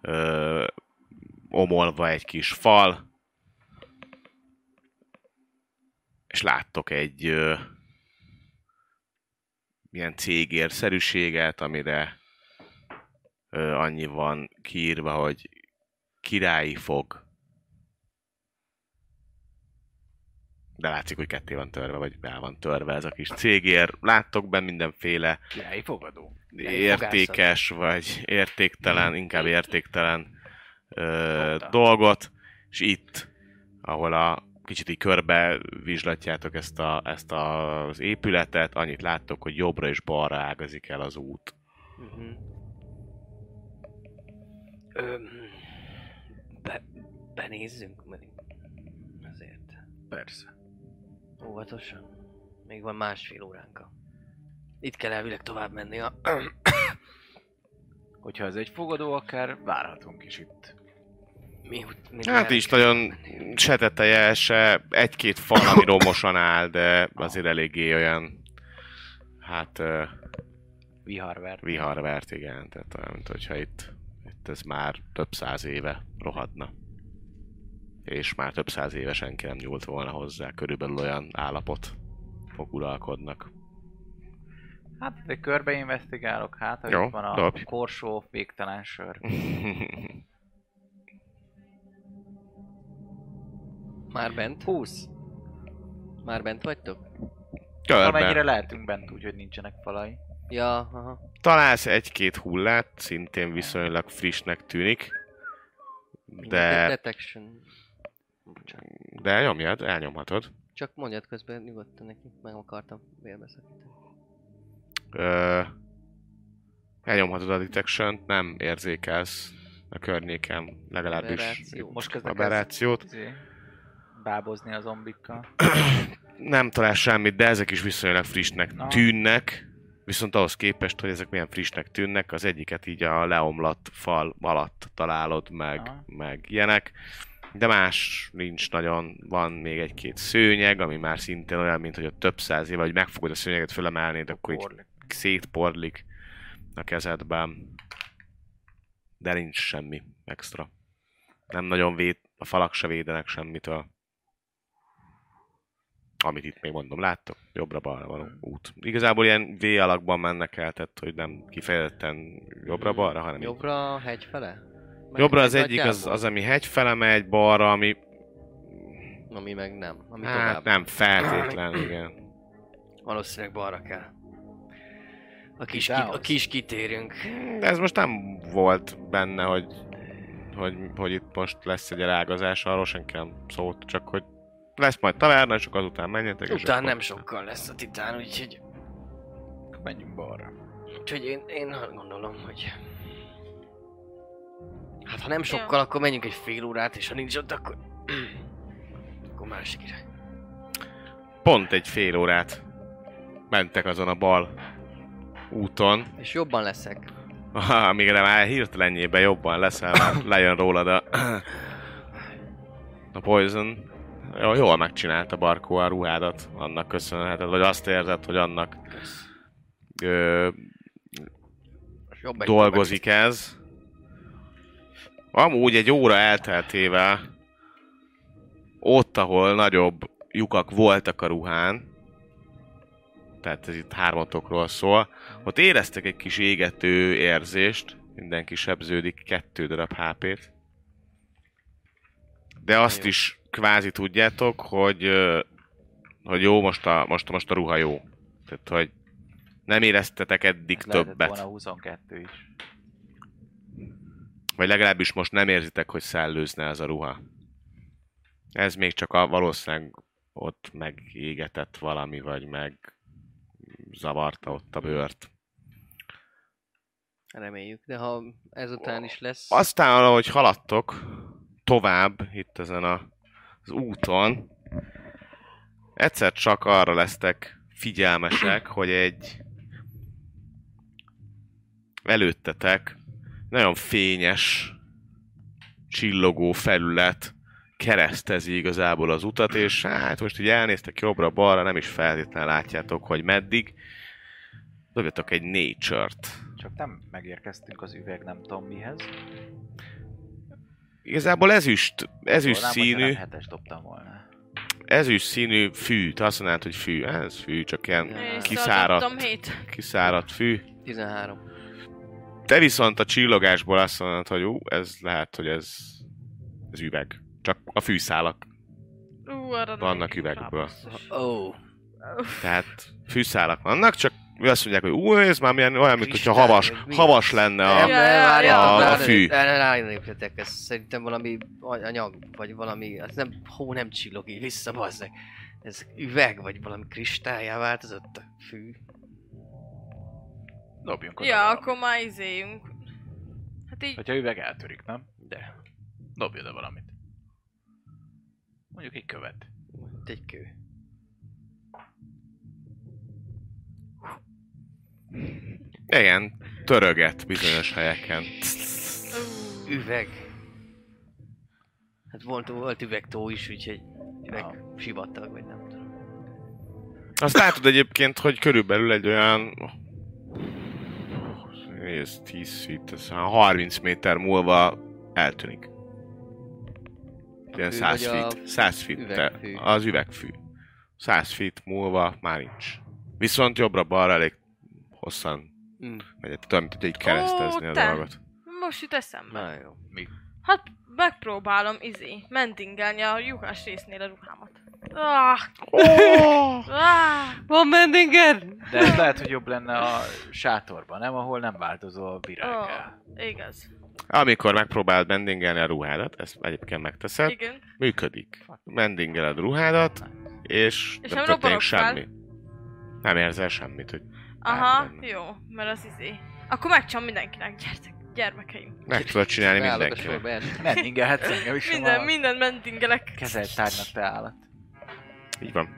ö, omolva egy kis fal, és láttok egy ö, ilyen cégérszerűséget, amire ö, annyi van kiírva, hogy királyi fog. De látszik, hogy ketté van törve, vagy be van törve ez a kis cégér. Láttok benne mindenféle Királyi fogadó. értékes, vagy értéktelen, inkább értéktelen ö, dolgot, és itt, ahol a kicsit így körbe vizslatjátok ezt, a, ezt a, az épületet, annyit láttok, hogy jobbra és balra ágazik el az út. Mhm. Ö, be, benézzünk meg. Azért. Persze. Óvatosan. Még van másfél óránka. Itt kell elvileg tovább menni a... [coughs] Hogyha ez egy fogadó, akár várhatunk is itt. Mi, mi Hát is nagyon se teteje, se egy-két fal, ami romosan áll, de azért eléggé olyan, hát ö, Viharver. viharvert, igen, tehát olyan, mint hogyha itt, itt ez már több száz éve rohadna. És már több száz éve senki nem nyúlt volna hozzá, körülbelül olyan állapot fog uralkodnak. Hát egy körbe investigálok, hát hogy Jó, itt van a dobj. korsó, végtelen sör. [laughs] Már bent? 20. Már bent vagytok? Amennyire Körbe. lehetünk bent úgy, hogy nincsenek falai. Ja, aha. Találsz egy-két hullát, szintén viszonylag frissnek tűnik. De, Detection. Bocsánat. de nyomjad, elnyomhatod. Csak mondjad közben nyugodtan neki. Meg akartam vélbeszakítani. Ö, elnyomhatod a detection nem érzékelsz a környéken legalábbis Aberráció. Most kezdek aberrációt. izé, bábozni a zombikkal. [clears throat] Nem talál semmit, de ezek is viszonylag frissnek Na. tűnnek. Viszont ahhoz képest, hogy ezek milyen frissnek tűnnek, az egyiket így a leomlott fal alatt találod meg, Aha. meg ilyenek. De más nincs nagyon, van még egy-két szőnyeg, ami már szintén olyan, mint hogy ott több száz éve, hogy megfogod a szőnyeget, fölemelnéd, akkor így Porlik. szétporlik a kezedben. De nincs semmi extra. Nem nagyon véd, a falak se védenek semmitől. Amit itt még mondom, láttok? Jobbra-balra való út. Igazából ilyen V alakban mennek el, tehát hogy nem kifejezetten jobbra-balra, hanem jobbra, Jobbra, hegy fele? Jobbra az egyik, az, az, ami hegy fele megy, balra, ami Ami meg nem. Ami hát tovább. nem feltétlen, igen. Valószínűleg balra kell. A kis, ki, a kis kitérünk. De ez most nem volt benne, hogy, hogy, hogy itt most lesz egy elágazás, arról senki nem szólt, csak hogy lesz majd taverna, és akkor azután menjetek. Utána nem sokkal lesz a titán, úgyhogy, menjünk balra. úgyhogy én, én azt gondolom, hogy... Hát ha nem sokkal, akkor menjünk egy fél órát, és ha nincs ott, akkor... [clears throat] akkor másik irány. Pont egy fél órát mentek azon a bal úton, És jobban leszek. amíg már hirtelenjében jobban leszel, már [clears throat] lejön rólad a, a poison. Jó, jól megcsinálta Barkó a ruhádat, annak köszönheted, vagy azt érzed, hogy annak ö, dolgozik ez. Amúgy egy óra elteltével ott, ahol nagyobb lyukak voltak a ruhán, tehát ez itt hármatokról szól, ott éreztek egy kis égető érzést, mindenki sebződik kettő darab HP-t. De azt is kvázi tudjátok, hogy, hogy jó, most a, most, most a ruha jó. Tehát, hogy nem éreztetek eddig Lehetett többet. volna 22 is. Vagy legalábbis most nem érzitek, hogy szellőzne ez a ruha. Ez még csak a valószínűleg ott megégetett valami, vagy meg zavarta ott a bőrt. Reméljük, de ha ezután is lesz... Aztán, ahogy haladtok tovább itt ezen a, az úton, egyszer csak arra lesztek figyelmesek, hogy egy előttetek nagyon fényes, csillogó felület keresztezi igazából az utat, és hát most így elnéztek jobbra-balra, nem is feltétlenül látjátok, hogy meddig. Dobjatok egy nature-t. Csak nem megérkeztünk az üveg nem tudom mihez. Igazából ezüst, ezüst hogyha színű, Nem hetes dobtam volna. ezüst színű fű, te azt mondanád, hogy fű, ez fű, csak ilyen kiszáradt, kiszáradt fű. 13. Te viszont a csillogásból azt mondod, hogy ú, ez lehet, hogy ez, ez üveg. Csak a fűszálak, Ú, arra Vannak üvegből. oh, tehát fűszálak vannak, csak azt mondják, hogy ú, ez már milyen, olyan, mint hogyha havas, mi? havas lenne a... Ja, ja, várj, ja. A- a fű. rá- Ráléptetek, ez szerintem valami anyag, vagy valami, ez nem, hó, nem csillog így vissza. Ez üveg, vagy valami kristályá változott a fű. Dobjunk oda Ja, valamit. akkor már izéljünk. Hát így... Hogyha üveg eltörik, nem? De, Dobj oda valamit. Mondjuk egy követ. egy kő. Igen, töröget bizonyos helyeken. Üveg. Hát volt, volt üvegtó is, úgyhogy üveg Ja. sivatag, vagy nem tudom. Azt látod egyébként, hogy körülbelül egy olyan... Ez 10 feet, ez olyan 30 méter múlva eltűnik. Ilyen fű 100 vagy a feet. 100 feet. üvegfű? te- Az üvegfű. 100 feet múlva már nincs. Viszont jobbra-balra elég hosszan Mm. megy. Tudom, mint hogy így keresztezni Ó, a te. dolgot. Most jut eszembe. Na jó. Hát megpróbálom izé, mentingelni a lyukas résznél a ruhámat. Ah, ah, Van Mendinger! De ez lehet, hogy jobb lenne a sátorban, nem? Ahol nem változó a virággá. oh, igaz. Amikor megpróbálod mendingelni a ruhádat, ezt egyébként megteszed, Igen. működik. Mendingeled a ruhádat, és, És nem nem történik fel? semmi. Nem érzel semmit, hogy Aha, benne. jó, mert az izé. Akkor megcsom mindenkinek, gyertek, gyermekeim. meg tudod csinálni Beállok a mindenkivel. sorba, első. Nem ingelhetsz engem is, Minden, minden mentingelek. kezelt tárgynak te állat. Így van.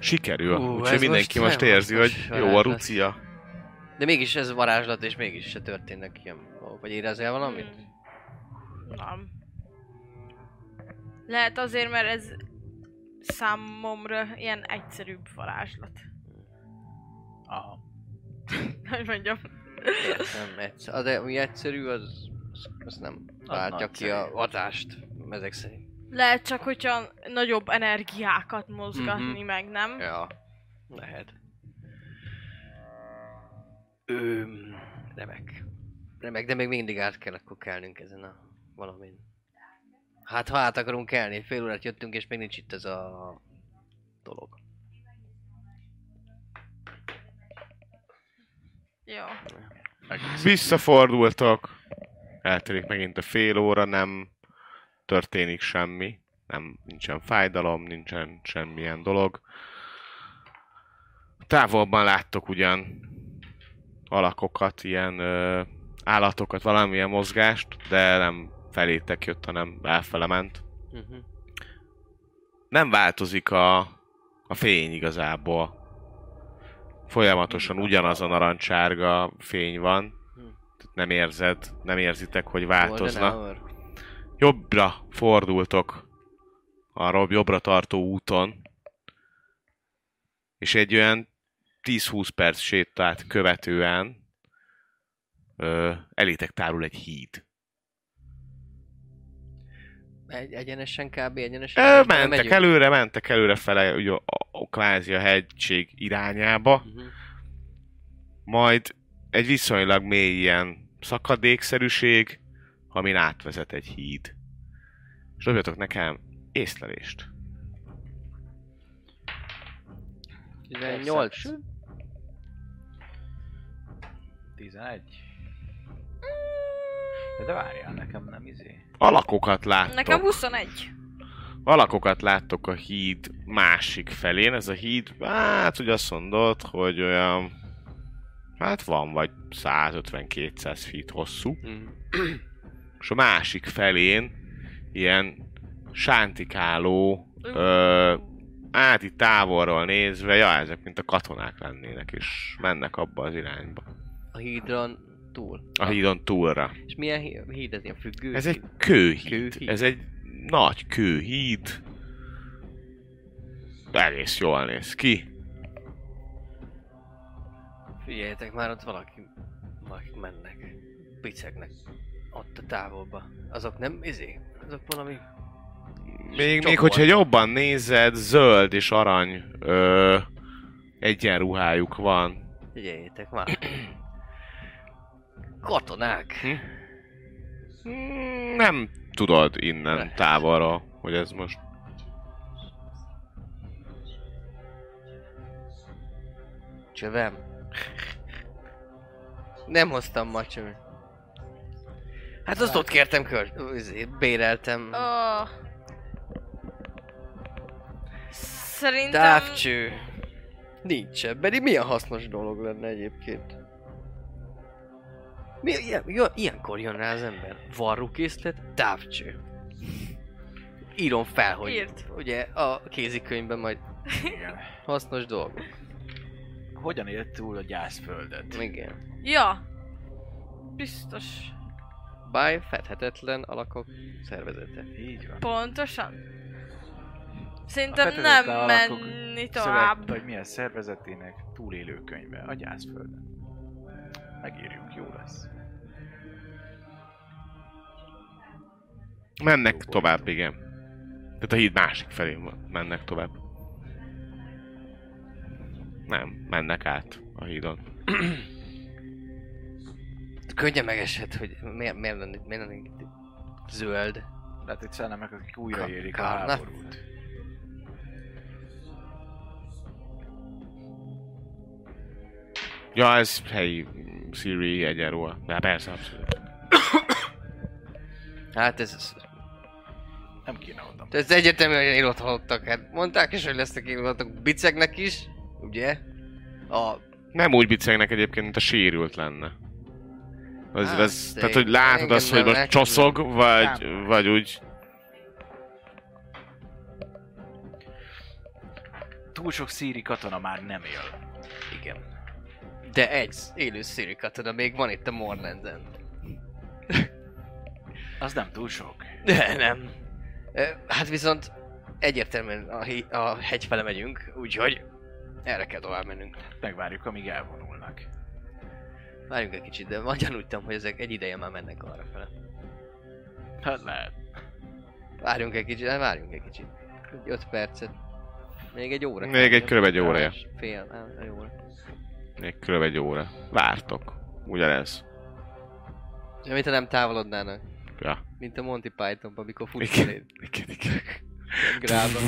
Sikerül. Ú, Úgyhogy mindenki most most érzi, hogy jó a rucia. De mégis ez varázslat, és mégis se történnek ilyen. Vagy érezel valamit? Hmm. Nem. Lehet azért, mert ez számomra ilyen egyszerűbb varázslat. Aha. [laughs] Hogy mondjam. Nem, egyszer. Az, ami egyszerű, az, az, az nem váltja ki a hatást, ezek szerint. Lehet csak, hogyha nagyobb energiákat mozgatni Mhm. meg, nem? Ja, lehet. Öm, remek. Remek, de még mindig át kell akkor kelnünk ezen a valamin. Hát ha át akarunk kelni, fél órát jöttünk és még nincs itt ez a dolog. Jó. Visszafordultok. Eltelik megint a fél óra, nem történik semmi. Nem, nincsen fájdalom, nincsen semmilyen dolog. Távolban láttok ugyan alakokat, ilyen ö, állatokat, valamilyen mozgást, de nem felétek jött, hanem elfele ment. Uh-huh. nem változik a, a fény igazából. folyamatosan ugyanaz a narancsárga fény van. Tehát nem érzed, nem érzitek, hogy változna. Jobbra fordultok a jobbra tartó úton, és egy olyan 10-20 perc sétát követően ö, elétek tárul egy híd. Egy, egyenesen kb. egyenesen. Ö, mentek megyünk? előre, mentek előre fele, ugye a, a, kvázi a hegység irányába, Mhm. majd egy viszonylag mély ilyen szakadékszerűség, amin átvezet egy híd. És dobjatok nekem észlelést. 18. 11. De, de várjál, nekem nem izé. Alakokat láttok. Nekem 21. Alakokat láttok a híd másik felén. Ez a híd, hát úgy azt mondod, hogy olyan... Hát van vagy 150-200 feet hosszú. Mhm. És a másik felén ilyen sántikáló, ö, át itt távolról nézve, ja, ezek mint a katonák lennének, és mennek abba az irányba. A hídron túl. A hídon túlra. És milyen hí- híd ez? Ilyen függő? Ez egy híd? kőhíd. Kőhíd. Ez egy nagy kőhíd. Egész jól néz ki. Figyeljetek, már ott valaki, valaki mennek. Picegnek. Ott a távolba. Azok nem izé? Azok valami... Még, még hogyha jobban nézed, zöld és arany ö, egyenruhájuk van. Figyeljétek már. [clears throat] Katonák. Hm? Nem tudod innen távolra, hogy ez most... Csövem. Nem hoztam ma. Hát azt ott kértem kör... izé, Béreltem. Oh. Szerintem... Távcső. Nincs Pedig milyen hasznos dolog lenne egyébként. Mi, ilyen, jó, ilyenkor jön rá az ember. Varrókészlet, távcső. Írom fel, hogy Írd. ugye a kézikönyvben majd Igen. hasznos dolgok. Hogyan élt túl a gyászföldet? Igen. Ja. Biztos. By fedhetetlen alakok szervezete. Így van. Pontosan. Szerintem nem menni Szövet, tovább. vagy milyen szervezetének túlélő könyve a gyászföldön. Megírjuk, jó lesz. Mennek tovább, igen. Tehát a híd másik felén van. Mennek tovább. Nem, mennek át a hídon. [clears throat] Könnyen megesett, hogy miért, miért lenne, miért lenne itt zöld. Lehet, hogy szellemek, akik újra Ka- érik a háborút. Ja, ez helyi Siri egyenruha. De persze, abszolút. Hát ez, ez, Nem kéne oda. ez egyértelműen hogy élott halottak. Hát mondták is, hogy lesznek élottak bicegnek is, ugye? A Nem úgy bicegnek egyébként, mint a sérült lenne. Az, Hát, ez, tehát, hogy látod azt, hogy most csoszog, vagy, Nem. vagy úgy... Túl sok szíri katona már nem él. Igen. De egy élő szíri katona még van itt a Morlanden. [laughs] Az nem túl sok. De nem. Hát viszont egyértelműen a, a hegy fele megyünk, úgyhogy erre kell tovább mennünk. Megvárjuk, amíg elvonulnak. Várjunk egy kicsit, de magyar úgy tudom, hogy ezek egy ideje már mennek arra fele. Hát lehet. Várjunk egy kicsit, hát várjunk egy kicsit. Egy 5 percet. Még egy óra. Még egy körülbelül egy órája. Fél, egy óra. Még körülbelül egy óra. Vártok. Ugyanez. Ja, mint ha nem távolodnának. Ja. Mint a Monty python amikor Igen. futsz eléd. Igen, igen. Grába.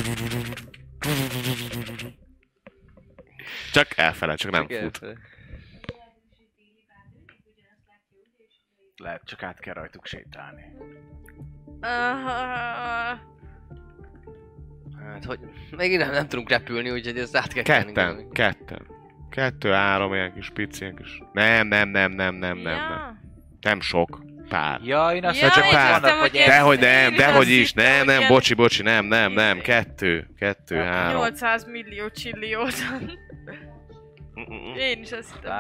Csak elfele, csak nem Csak fut. elfele. Lehet, csak át kell rajtuk sétálni. Uh, Hát, hogy még nem, nem tudunk repülni, úgyhogy ezt át kell Ketten, valami. ketten. Kettő, három, ilyen kis pici, ilyen kis... Nem, nem, nem, nem, nem, nem, nem. ja. Nem sok. Pár. Ja, én azt Ja, csak én pár. hittem, hogy ez Dehogy nem, dehogy is, nem, nem, bocsi, bocsi, nem, nem, nem, kettő, kettő, három. 800 millió csilliót. Én is azt hittem.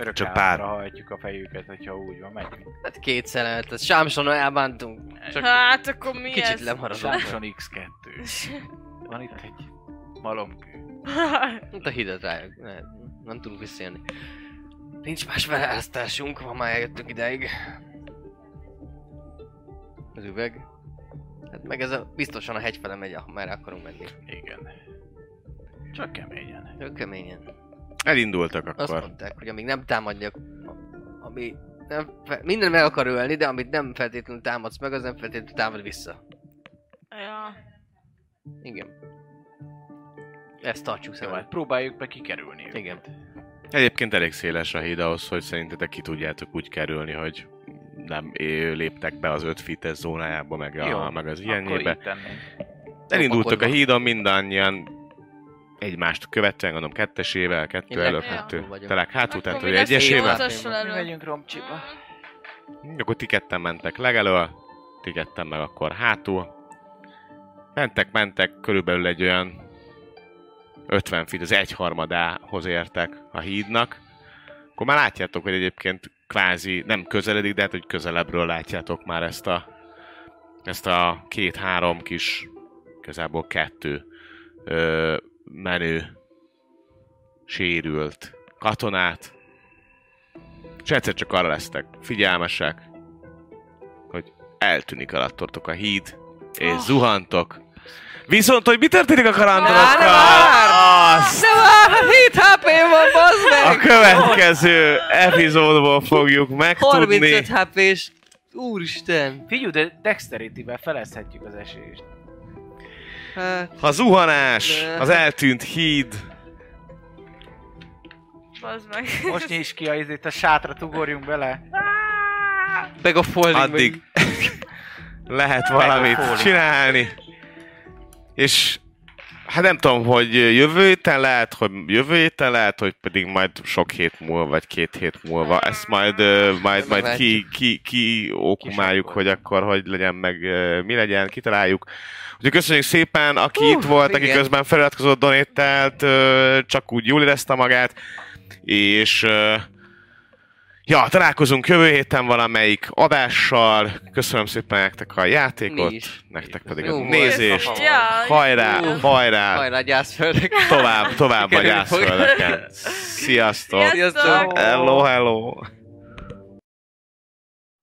Örök Csak Csak pár. hajtjuk a fejüket, hogyha úgy van, megyünk. Hát két szelemet, ez Sámson elbántunk. Csak Hát akkor mi kicsit ez? lemaradunk. Samson X2. Van itt egy malomkő. Mint [laughs] a hidet rájuk. Ne, nem tudunk visszajönni. Nincs más választásunk, ha már eljöttünk ideig. Az üveg. Hát meg ez a, biztosan a hegy fele megy, merre akarunk menni. Igen. Csak keményen. Ő keményen. Elindultak Azt akkor. mondták, hogy amíg nem támadjak, ami nem, fe- minden meg akar ölni, de amit nem feltétlenül támadsz meg, az nem feltétlenül támad vissza. ja. Igen. Ezt tartsuk Jó, szem hát próbáljuk be kikerülni őket. Igen. Egyébként elég széles a híd ahhoz, hogy szerintetek ki tudjátok úgy kerülni, hogy nem léptek be az öt fites zónájába, meg, a, meg az ilyenjébe. Elindultak a hídon mindannyian egymást követően, gondolom kettesével, kettő leg- kettő telek hátul, tehát Akkor hogy egyesével. elő. megyünk romcsiba. Akkor ti ketten mentek legelől, ti ketten meg akkor hátul. Mentek, mentek, körülbelül egy olyan 50 feet, az egyharmadához értek a hídnak. Akkor már látjátok, hogy egyébként kvázi nem közeledik, de hát, hogy közelebbről látjátok már ezt a, ezt a két-három kis, igazából kettő ö, menő, sérült katonát, és egyszer csak arra lesztek figyelmesek, hogy eltűnik alattortok a híd, és zuhantok. Viszont, hogy mi történik a karandonokkal, azt De már 7 hp van, bazd a meg! következő epizódból fogjuk megtudni. 35 hp-s. Úristen! Figyelj, de Dexterity-vel felezhetjük az esélyt. Hát, A zuhanás, az eltűnt híd, Bazd meg. Most nyisd ki a izét, a sátrat ugorjunk bele. meg a folding addig lehet valamit csinálni. És hát nem tudom, hogy jövő héten lehet, hogy jövő héten lehet, hogy pedig majd sok hét múlva, vagy két hét múlva. Ezt majd, majd, majd ki, ki, ki okumáljuk, hogy akkor hogy legyen, meg mi legyen, kitaláljuk. Úgyhogy köszönjük szépen, aki Hú, itt volt, aki igen. közben feliratkozott, donételt, csak úgy jól érezte magát, és Ja, találkozunk jövő héten valamelyik adással. Köszönöm szépen nektek a játékot, Mi is. nektek pedig Jó a nézést. Ja, Hajrá, hajrá, Hajrá, gyászföldek! tovább, tovább a gyászföldeken. Sziasztok! Sziasztok! Hello, hello!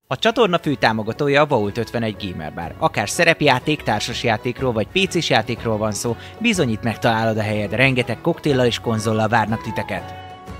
A csatorna fő támogatója a Vault 51 Gamer Bar. Akár szerepjáték, társasjátékról vagy pc játékról van szó, bizonyít megtalálod a helyed, rengeteg koktéllal és konzollal várnak titeket.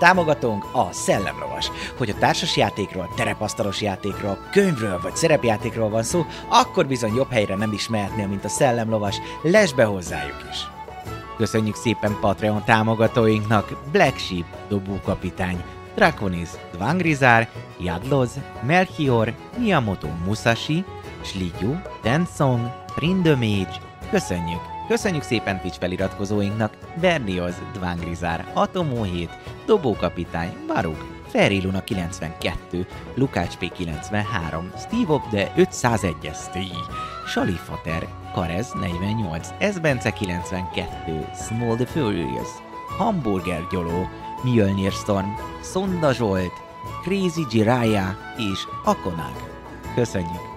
Támogatónk a Szellemlovas. Hogy a társas játékról, terepasztalos játékról, könyvről vagy szerepjátékról van szó, akkor bizony jobb helyre nem is mehetnél, mint a Szellemlovas, lesz be hozzájuk is. Köszönjük szépen Patreon támogatóinknak Black Sheep, Dobókapitány, Draconis, Dvangrizár, Jadloz, Melchior, Miyamoto Musashi, Slidyu, Tensong, Trindamage, köszönjük! Köszönjük szépen Twitch feliratkozóinknak Bernioz, Dvangrizár, Atomó 7, Dobókapitány, Baruk, Feriluna 92, Lukács P93, Steve de 501 STI, Salifater, Karez 48, Esbence 92, Small the Furious, Hamburger Gyoló, Mjölnir Storm, Szonda Zsolt, Crazy Jiraya és Akonag. Köszönjük!